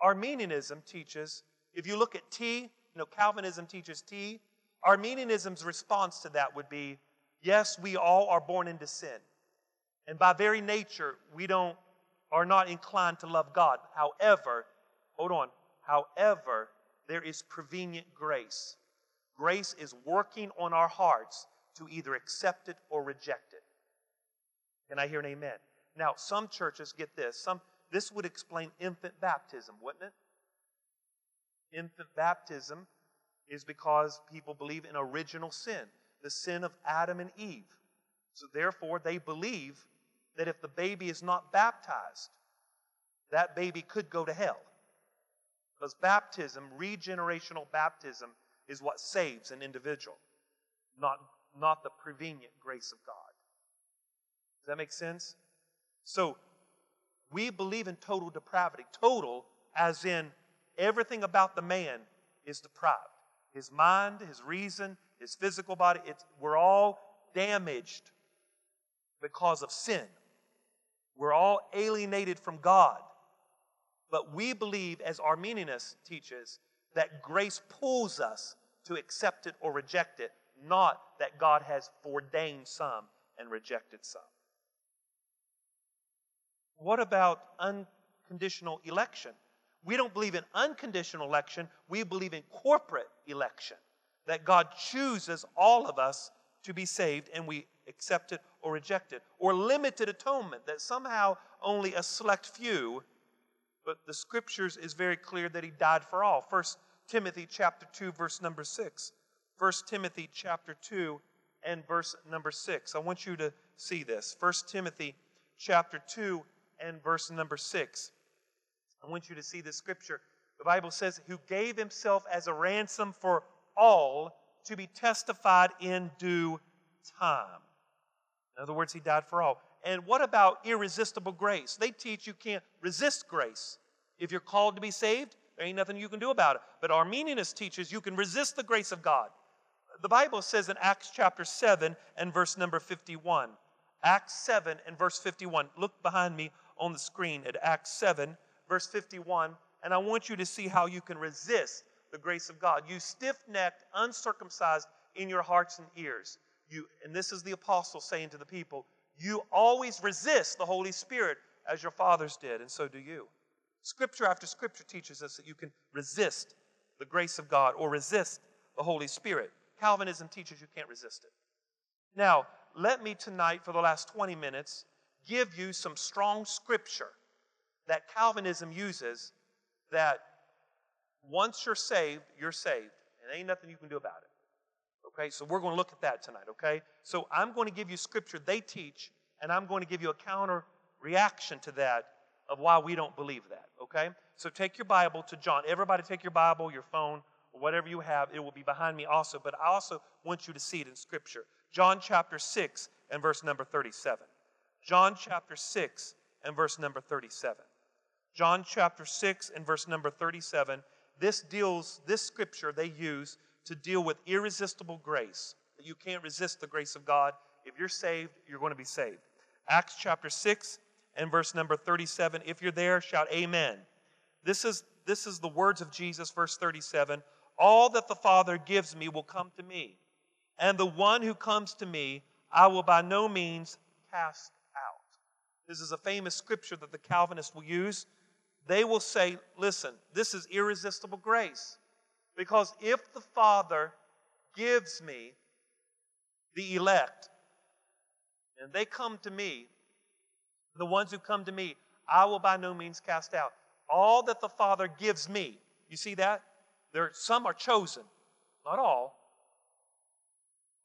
Arminianism teaches, if you look at T, you know, Calvinism teaches T. Arminianism's response to that would be yes, we all are born into sin. And by very nature, we don't are not inclined to love God. However, hold on. However, there is prevenient grace. Grace is working on our hearts to either accept it or reject it. Can I hear an amen? Now, some churches get this. Some this would explain infant baptism, wouldn't it? Infant baptism is because people believe in original sin, the sin of Adam and Eve. So therefore, they believe that if the baby is not baptized, that baby could go to hell. Because baptism, regenerational baptism, is what saves an individual, not, not the prevenient grace of God. Does that make sense? So, we believe in total depravity. Total, as in everything about the man is depraved. His mind, his reason, his physical body, it's, we're all damaged because of sin. We're all alienated from God. But we believe, as Arminius teaches, that grace pulls us to accept it or reject it, not that God has ordained some and rejected some. What about unconditional election? We don't believe in unconditional election, we believe in corporate election. That God chooses all of us to be saved and we accept it or reject it. Or limited atonement, that somehow only a select few, but the scriptures is very clear that he died for all. First Timothy chapter 2, verse number 6. 1 Timothy chapter 2 and verse number 6. I want you to see this. 1 Timothy chapter 2 and verse number 6. I want you to see this scripture. The Bible says, Who gave himself as a ransom for all to be testified in due time. In other words, he died for all. And what about irresistible grace? They teach you can't resist grace. If you're called to be saved, there ain't nothing you can do about it. But Arminius teaches you can resist the grace of God. The Bible says in Acts chapter 7 and verse number 51. Acts 7 and verse 51. Look behind me on the screen at Acts 7, verse 51, and I want you to see how you can resist the grace of God. You stiff necked, uncircumcised in your hearts and ears. You, and this is the apostle saying to the people, you always resist the Holy Spirit as your fathers did, and so do you. Scripture after scripture teaches us that you can resist the grace of God or resist the Holy Spirit. Calvinism teaches you can't resist it. Now, let me tonight, for the last 20 minutes, give you some strong scripture that Calvinism uses that once you're saved, you're saved. And ain't nothing you can do about it. Okay, so we're going to look at that tonight, okay? So I'm going to give you scripture they teach, and I'm going to give you a counter reaction to that of why we don't believe that, okay? So take your Bible to John. Everybody take your Bible, your phone, whatever you have. It will be behind me also, but I also want you to see it in scripture. John chapter 6 and verse number 37. John chapter 6 and verse number 37. John chapter 6 and verse number 37. This deals, this scripture they use to deal with irresistible grace. You can't resist the grace of God. If you're saved, you're going to be saved. Acts chapter 6 and verse number 37. If you're there, shout amen. This is, this is the words of Jesus, verse 37. All that the Father gives me will come to me, and the one who comes to me I will by no means cast out. this is a famous scripture that the Calvinists will use. They will say, listen, this is irresistible grace. Because if the Father gives me, the elect, and they come to me, the ones who come to me, I will by no means cast out. All that the Father gives me, you see that? There, some are chosen, not all.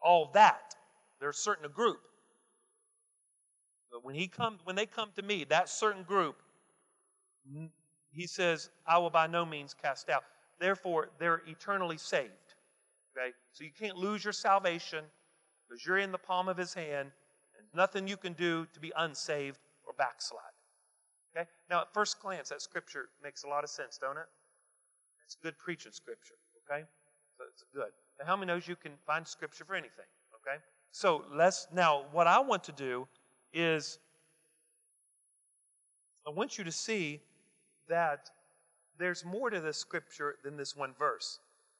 All that. There's certain a group. But when he comes, when they come to me, that certain group, he says, I will by no means cast out. Therefore, they're eternally saved. Okay? So you can't lose your salvation because you're in the palm of his hand, and nothing you can do to be unsaved or backslide. Okay? Now, at first glance, that scripture makes a lot of sense, don't it? It's good preaching scripture. Okay? So it's good. Now, how many knows you can find scripture for anything? Okay? So let's now what I want to do is I want you to see that there's more to this scripture than this one verse.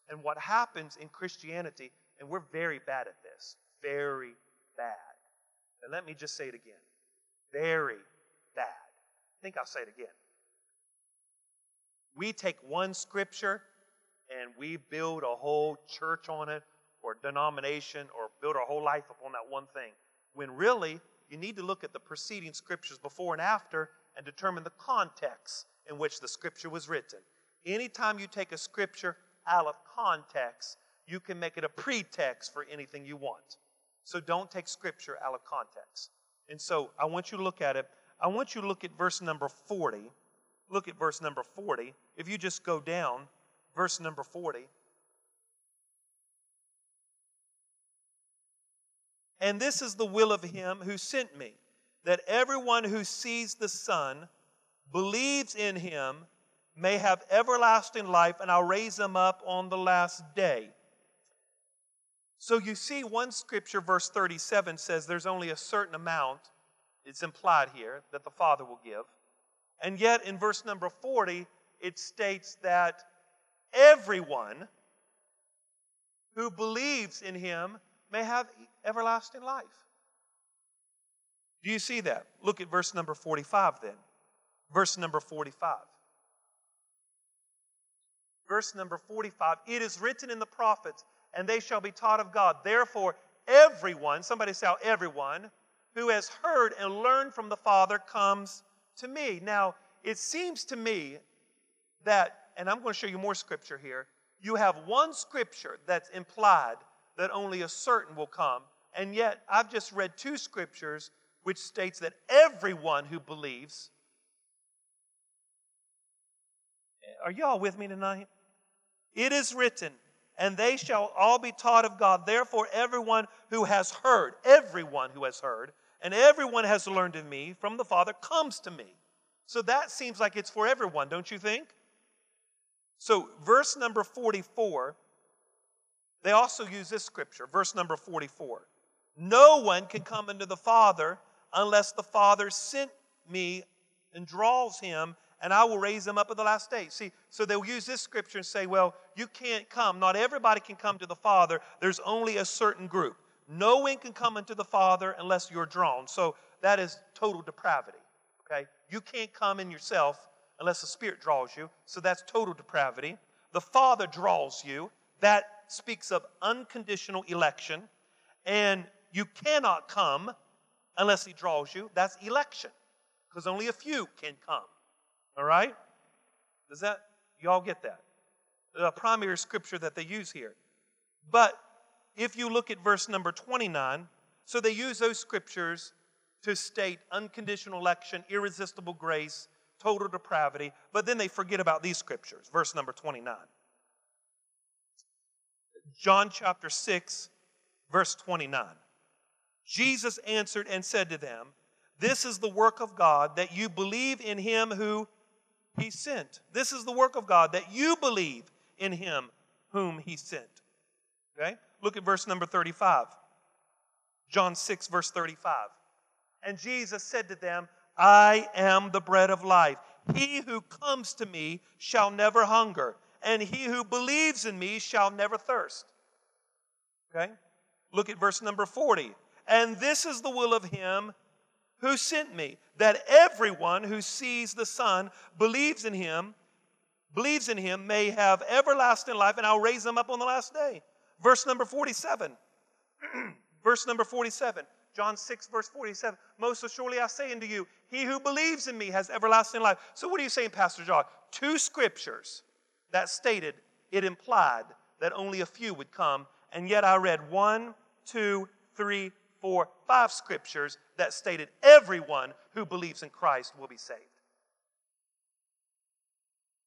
And what happens in Christianity, and we're very bad at this, very bad. And let me just say it again very bad. I think I'll say it again. We take one scripture and we build a whole church on it, or denomination, or build our whole life upon that one thing. When really, you need to look at the preceding scriptures before and after and determine the context in which the scripture was written. Anytime you take a scripture out of context, you can make it a pretext for anything you want. So don't take scripture out of context. And so I want you to look at it. I want you to look at verse number 40. Look at verse number 40. If you just go down, verse number 40. And this is the will of him who sent me, that everyone who sees the Son, believes in him, may have everlasting life, and I'll raise them up on the last day. So you see, one scripture, verse 37, says there's only a certain amount, it's implied here, that the Father will give. And yet in verse number 40, it states that everyone who believes in him may have everlasting life. Do you see that? Look at verse number 45 then. Verse number 45. Verse number 45 It is written in the prophets, and they shall be taught of God. Therefore, everyone, somebody say, everyone, who has heard and learned from the Father comes to me. Now, it seems to me that, and I'm going to show you more scripture here, you have one scripture that's implied that only a certain will come, and yet I've just read two scriptures which states that everyone who believes Are y'all with me tonight? It is written, and they shall all be taught of God. Therefore, everyone who has heard, everyone who has heard, and everyone has learned of me from the Father comes to me. So that seems like it's for everyone, don't you think? So, verse number 44, they also use this scripture, verse number 44. No one can come into the Father unless the Father sent me and draws him, and I will raise them up at the last day. See, so they'll use this scripture and say, well, you can't come. Not everybody can come to the Father. There's only a certain group. No one can come into the Father unless you're drawn. So that is total depravity. Okay? You can't come in yourself unless the Spirit draws you. So that's total depravity. The Father draws you. That speaks of unconditional election. And you cannot come unless He draws you. That's election. Because only a few can come. All right? Does that, y'all get that? The primary scripture that they use here. But if you look at verse number 29, so they use those scriptures to state unconditional election, irresistible grace, total depravity, but then they forget about these scriptures. Verse number 29. John chapter 6, verse 29. Jesus answered and said to them, This is the work of God, that you believe in him who he sent. This is the work of God, that you believe in him whom he sent. Okay? Look at verse number 35. John 6, verse 35. And Jesus said to them, I am the bread of life. He who comes to me shall never hunger, and he who believes in me shall never thirst. Okay? Look at verse number 40. And this is the will of him who sent me, that everyone who sees the Son, believes in him, believes in him, may have everlasting life, and I'll raise them up on the last day. Verse number 47. Verse number 47, John 6, verse 47. Most assuredly I say unto you, he who believes in me has everlasting life. So, what are you saying, Pastor John? Two scriptures that stated it implied that only a few would come, and yet I read one, two, three, four, five scriptures that stated everyone who believes in Christ will be saved.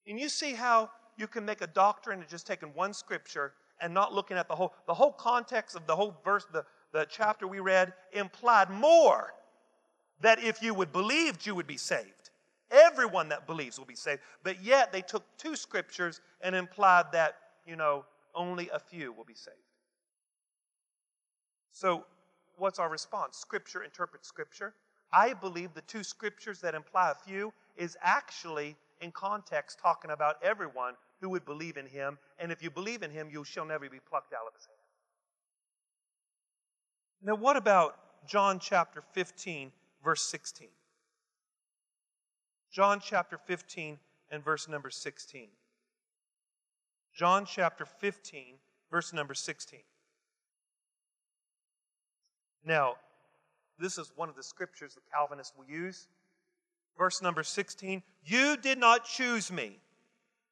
And you see how you can make a doctrine of just taking one scripture and not looking at the whole the whole context of the whole verse the, the chapter we read implied more that if you would believe you would be saved. Everyone that believes will be saved. But yet they took two scriptures and implied that you know only a few will be saved. So what's our response scripture interprets scripture i believe the two scriptures that imply a few is actually in context talking about everyone who would believe in him. And if you believe in him, you shall never be plucked out of his hand. Now, what about John chapter 15, verse 16? John chapter 15 and verse number 16. John chapter 15, verse number 16. Now, this is one of the scriptures the Calvinists will use verse number 16 You did not choose me,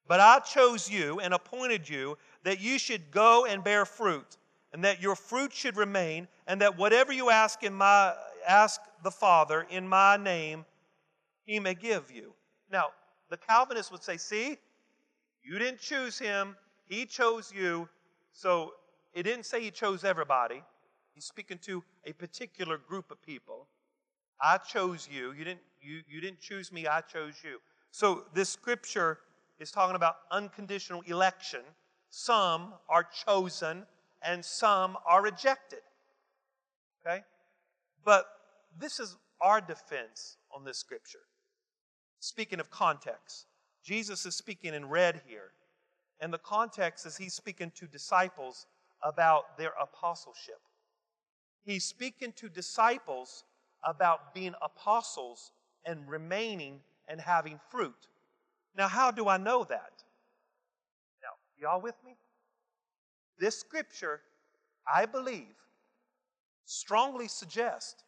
but I chose you and appointed you that you should go and bear fruit, and that your fruit should remain, and that whatever you ask in my ask the Father in my name, he may give you. Now, the Calvinists would say, See, you didn't choose him, he chose you. So it didn't say he chose everybody. He's speaking to a particular group of people. I chose you. You didn't, you, you didn't choose me, I chose you. So this scripture is talking about unconditional election. Some are chosen and some are rejected. Okay? But this is our defense on this scripture. Speaking of context, Jesus is speaking in red here. And the context is he's speaking to disciples about their apostleship. He's speaking to disciples about being apostles and remaining and having fruit. Now, how do I know that? Now, y'all with me? This scripture, I believe, strongly suggests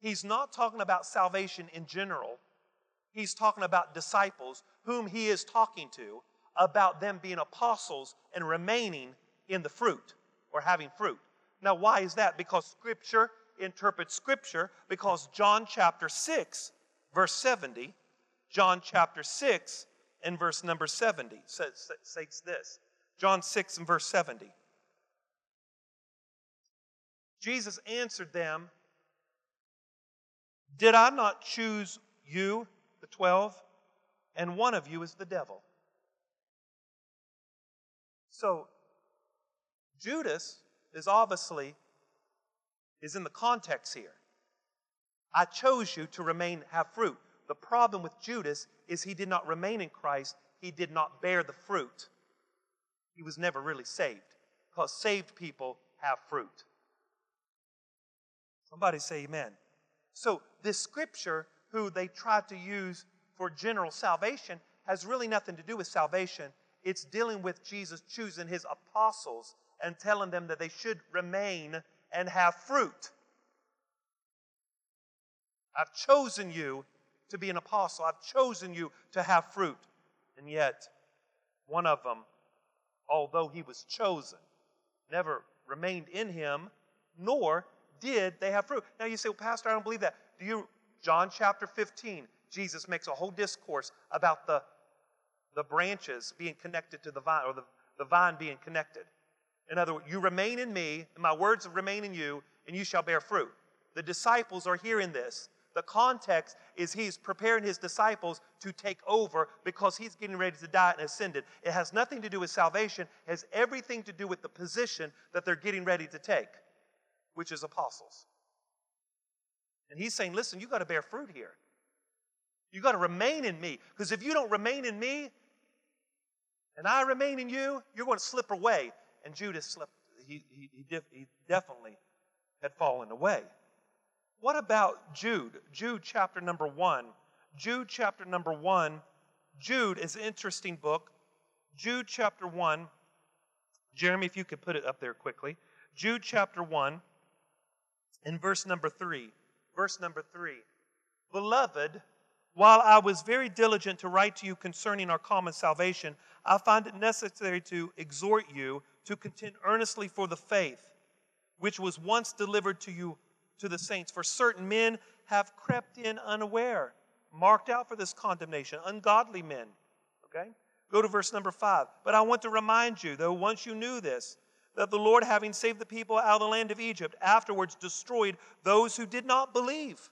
he's not talking about salvation in general. He's talking about disciples whom he is talking to about them being apostles and remaining in the fruit or having fruit. Now, why is that? Because scripture interprets Scripture because John chapter 6, verse 70, John chapter 6 and verse number 70 says, says this. John 6 and verse 70. Jesus answered them, Did I not choose you, the twelve, and one of you is the devil? So, Judas is obviously is in the context here. I chose you to remain, have fruit. The problem with Judas is he did not remain in Christ, he did not bear the fruit. He was never really saved because saved people have fruit. Somebody say amen. So, this scripture, who they tried to use for general salvation, has really nothing to do with salvation. It's dealing with Jesus choosing his apostles and telling them that they should remain and have fruit. I've chosen you to be an apostle. I've chosen you to have fruit. And yet, one of them, although he was chosen, never remained in him, nor did they have fruit. Now you say, well, Pastor, I don't believe that. Do you, John chapter 15, Jesus makes a whole discourse about the, the branches being connected to the vine, or the, the vine being connected. In other words, you remain in me, and my words remain in you, and you shall bear fruit. The disciples are hearing this. The context is he's preparing his disciples to take over because he's getting ready to die and ascended. It has nothing to do with salvation, it has everything to do with the position that they're getting ready to take, which is apostles. And he's saying, listen, you got to bear fruit here. You got to remain in me. Because if you don't remain in me and I remain in you, you're going to slip away and Judas slipped. He, he, he, def, he definitely had fallen away. What about Jude? Jude chapter number one. Jude chapter number one. Jude is an interesting book. Jude chapter one. Jeremy, if you could put it up there quickly. Jude chapter one in verse number three. Verse number three. Beloved, while I was very diligent to write to you concerning our common salvation, I find it necessary to exhort you to contend earnestly for the faith which was once delivered to you to the saints. For certain men have crept in unaware, marked out for this condemnation, ungodly men. Okay? Go to verse number five. But I want to remind you, though once you knew this, that the Lord, having saved the people out of the land of Egypt, afterwards destroyed those who did not believe.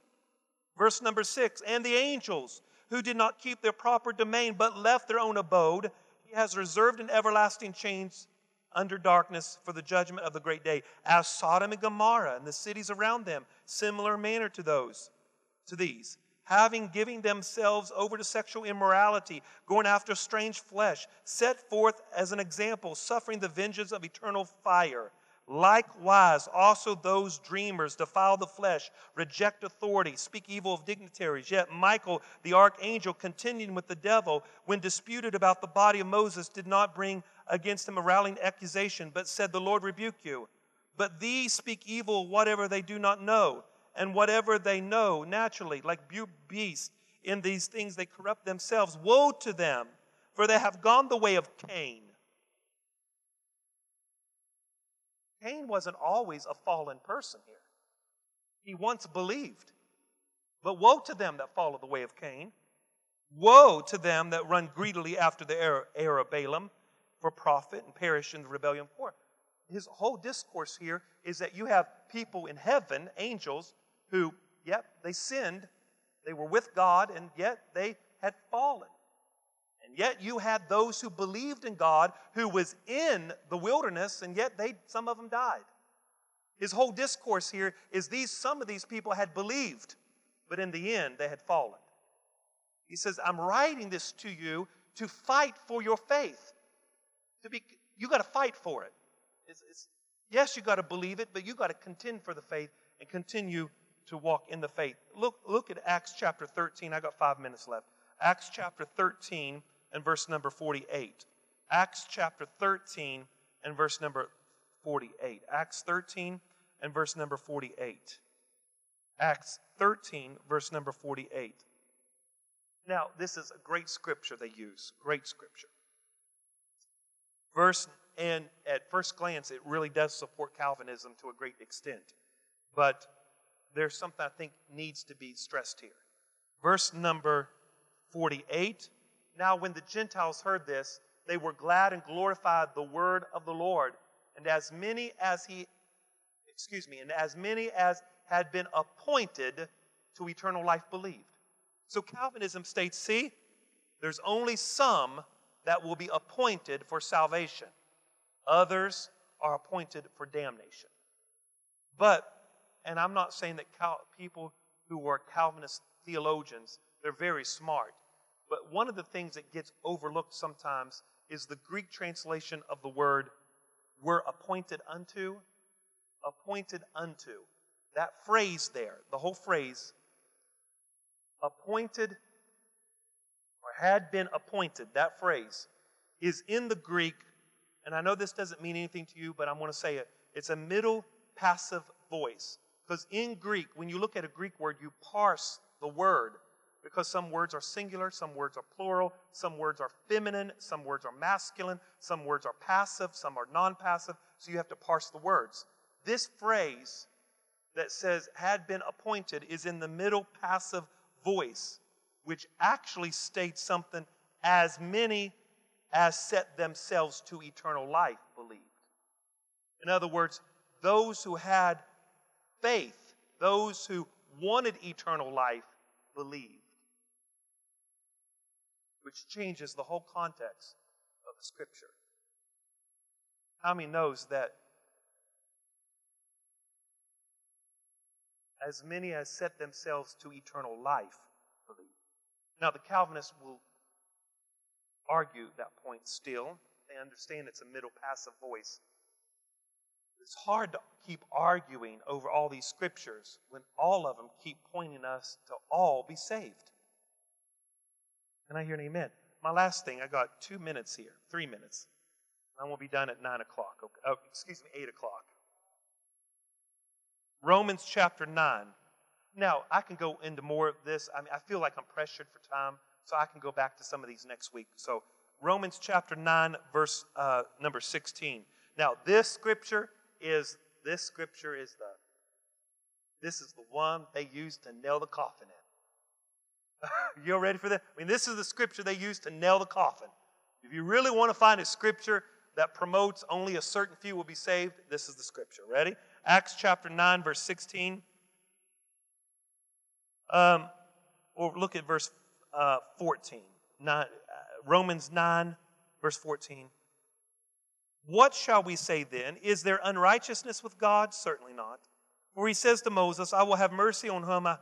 Verse number six, and the angels who did not keep their proper domain but left their own abode, he has reserved in everlasting chains under darkness for the judgment of the great day, as Sodom and Gomorrah and the cities around them, similar manner to those, to these, having given themselves over to sexual immorality, going after strange flesh, set forth as an example, suffering the vengeance of eternal fire. Likewise, also those dreamers defile the flesh, reject authority, speak evil of dignitaries. Yet Michael, the archangel, contending with the devil when disputed about the body of Moses, did not bring against him a rallying accusation, but said, The Lord rebuke you. But these speak evil whatever they do not know, and whatever they know naturally, like beasts, in these things they corrupt themselves. Woe to them, for they have gone the way of Cain. Cain wasn't always a fallen person here. He once believed. But woe to them that follow the way of Cain. Woe to them that run greedily after the heir of Balaam for profit and perish in the rebellion Korah. His whole discourse here is that you have people in heaven, angels, who, yep, they sinned, they were with God, and yet they had fallen. And yet you had those who believed in God who was in the wilderness, and yet they some of them died. His whole discourse here is these some of these people had believed, but in the end they had fallen. He says, I'm writing this to you to fight for your faith to be, you got to fight for it. It's, it's, yes, you got to believe it, but you got to contend for the faith and continue to walk in the faith. Look, look at Acts chapter 13. I got five minutes left. Acts chapter 13 and verse number 48. Acts chapter 13 and verse number 48. Acts 13 and verse number 48. Acts 13, verse number 48. Now, this is a great scripture they use. Great scripture verse, and at first glance, it really does support Calvinism to a great extent. But there's something I think needs to be stressed here. Verse number 48 Now, when the Gentiles heard this, they were glad and glorified the word of the Lord. And as many as he, excuse me, and as many as had been appointed to eternal life believed. So Calvinism states, see, there's only some that will be appointed for salvation. Others are appointed for damnation. But, and I'm not saying that Cal- people who are Calvinist theologians, they're very smart. But one of the things that gets overlooked sometimes is the Greek translation of the word "were appointed unto. Appointed unto. That phrase there, the whole phrase, appointed or had been appointed, that phrase, is in the Greek, and I know this doesn't mean anything to you, but I'm going to say it. It's a middle passive voice. Because in Greek, when you look at a Greek word, you parse the word because some words are singular, some words are plural, some words are feminine, some words are masculine, some words are passive, some are non passive, so you have to parse the words. This phrase that says had been appointed is in the middle passive voice which actually states something as many as set themselves to eternal life believed. In other words, those who had faith, those who wanted eternal life, believed. Which changes the whole context of the scripture. How many knows that as many as set themselves to eternal life believe? Now, the Calvinists will argue that point still. They understand it's a middle passive voice. It's hard to keep arguing over all these scriptures when all of them keep pointing us to all be saved. Can I hear an amen? My last thing, I got two minutes here, three minutes. I won't be done at nine o'clock. Okay. Oh, excuse me, eight o'clock. Romans chapter 9. Now, I can go into more of this. I mean, I feel like I'm pressured for time, so I can go back to some of these next week. So, Romans chapter 9, verse uh, number 16. Now, this scripture is this scripture is the this is the one they used to nail the coffin in. you all ready for that? I mean, this is the scripture they used to nail the coffin. If you really want to find a scripture that promotes only a certain few will be saved, this is the scripture. Ready? Acts chapter 9, verse 16. Um, or look at verse uh, 14. Nine, uh, Romans 9, verse 14. What shall we say then? Is there unrighteousness with God? Certainly not. For he says to Moses, I will have mercy on, whom I,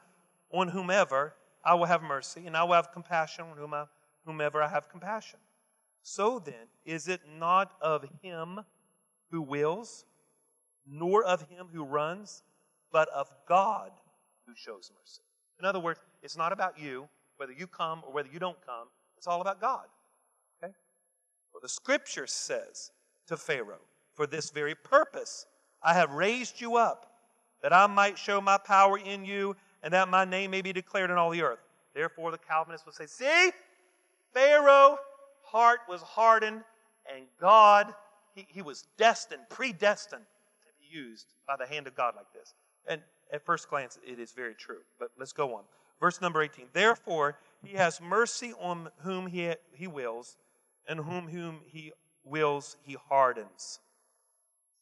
on whomever I will have mercy, and I will have compassion on whom I, whomever I have compassion. So then, is it not of him who wills, nor of him who runs, but of God who shows mercy? In other words, it's not about you, whether you come or whether you don't come. It's all about God. Okay? Well, the scripture says to Pharaoh, For this very purpose I have raised you up, that I might show my power in you, and that my name may be declared in all the earth. Therefore, the Calvinists will say, See, Pharaoh heart was hardened, and God, he, he was destined, predestined to be used by the hand of God like this. And at first glance, it is very true. But let's go on. Verse number 18. Therefore, he has mercy on whom he, he wills, and whom whom he wills, he hardens.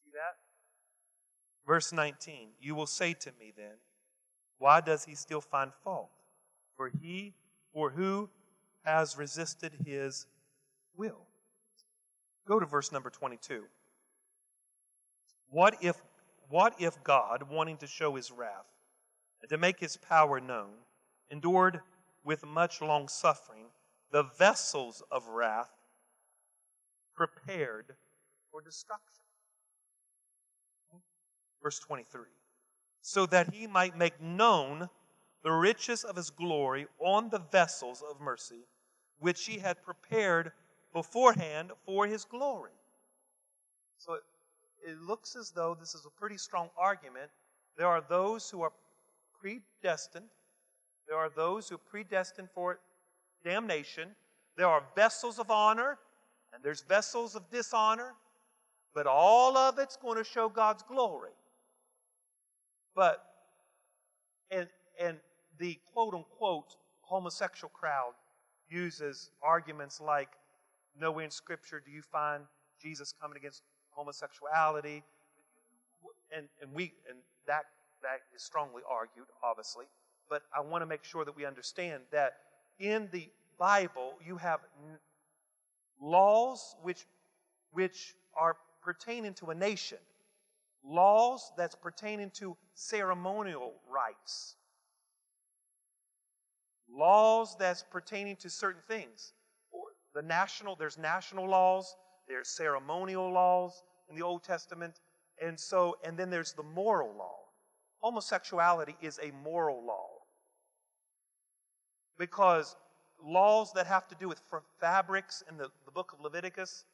See that? Verse 19. You will say to me then, why does he still find fault? For he, or who has resisted his will. Go to verse number 22. What if, what if God, wanting to show his wrath and to make his power known, endured with much long suffering the vessels of wrath prepared for destruction? Verse 23. So that he might make known the riches of his glory on the vessels of mercy, which he had prepared beforehand for his glory. So it, it looks as though this is a pretty strong argument. There are those who are predestined, there are those who are predestined for damnation. There are vessels of honor, and there's vessels of dishonor, but all of it's going to show God's glory. But, and, and the quote unquote homosexual crowd uses arguments like, Nowhere in Scripture do you find Jesus coming against homosexuality. And, and, we, and that, that is strongly argued, obviously. But I want to make sure that we understand that in the Bible, you have laws which, which are pertaining to a nation, laws that's pertaining to ceremonial rites, laws that's pertaining to certain things the national, there's national laws, there's ceremonial laws in the Old Testament, and so, and then there's the moral law. Homosexuality is a moral law. Because laws that have to do with fabrics in the, the book of Leviticus,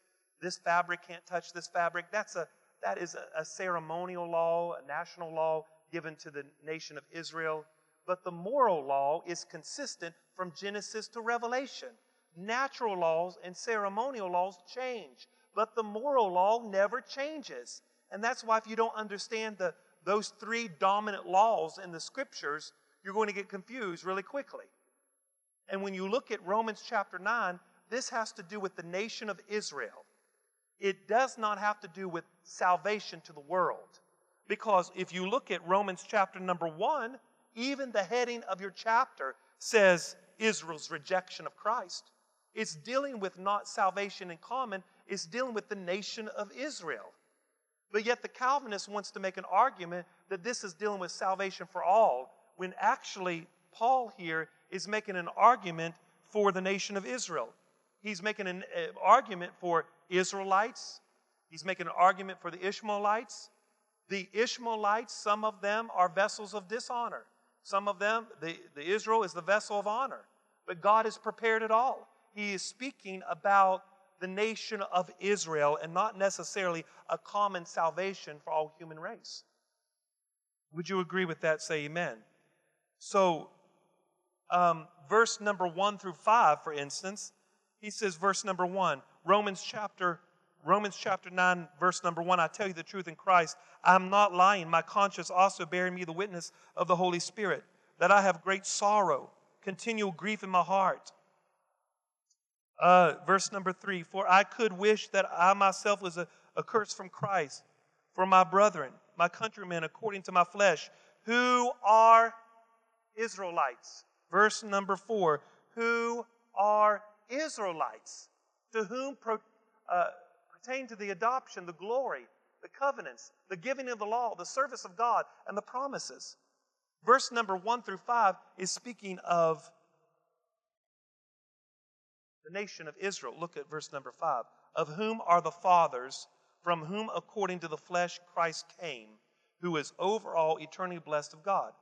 this fabric can't touch this fabric, that's a, that is a, a ceremonial law, a national law given to the nation of Israel. But the moral law is consistent from Genesis to Revelation natural laws and ceremonial laws change, but the moral law never changes. And that's why, if you don't understand the, those three dominant laws in the scriptures, you're going to get confused really quickly. And when you look at Romans chapter 9, this has to do with the nation of Israel. It does not have to do with salvation to the world. Because if you look at Romans chapter number 1, even the heading of your chapter says Israel's rejection of Christ. It's dealing with not salvation in common, it's dealing with the nation of Israel. But yet the Calvinist wants to make an argument that this is dealing with salvation for all, when actually Paul here is making an argument for the nation of Israel. He's making an uh, argument for Israelites. He's making an argument for the Ishmaelites. The Ishmaelites, some of them are vessels of dishonor. Some of them, the, the Israel is the vessel of honor. But God has prepared it all he is speaking about the nation of Israel and not necessarily a common salvation for all human race. Would you agree with that? Say amen. So, um, verse number one through five, for instance, he says, verse number one, Romans chapter Romans chapter 9, verse number 1 I tell you the truth in Christ, I'm not lying. My conscience also bearing me the witness of the Holy Spirit, that I have great sorrow, continual grief in my heart. Uh, verse number 3 For I could wish that I myself was a, a curse from Christ for my brethren, my countrymen, according to my flesh, who are Israelites. Verse number 4 Who are Israelites, to whom pro, uh, pertain to the adoption, the glory, the covenants, the giving of the law, the service of God, and the promises. Verse number one through five is speaking of the nation of Israel. Look at verse number five. Of whom are the fathers, from whom according to the flesh Christ came, who is over all eternally blessed of God.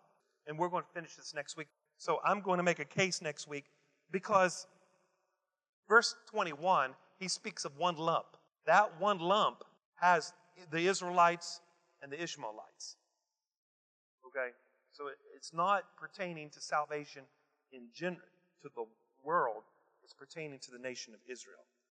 And we're going to finish this next week. So I'm going to make a case next week because verse 21, he speaks of one lump that one lump has the Israelites and the Ishmaelites. Okay? So it's not pertaining to salvation in general, to the world, it's pertaining to the nation of Israel.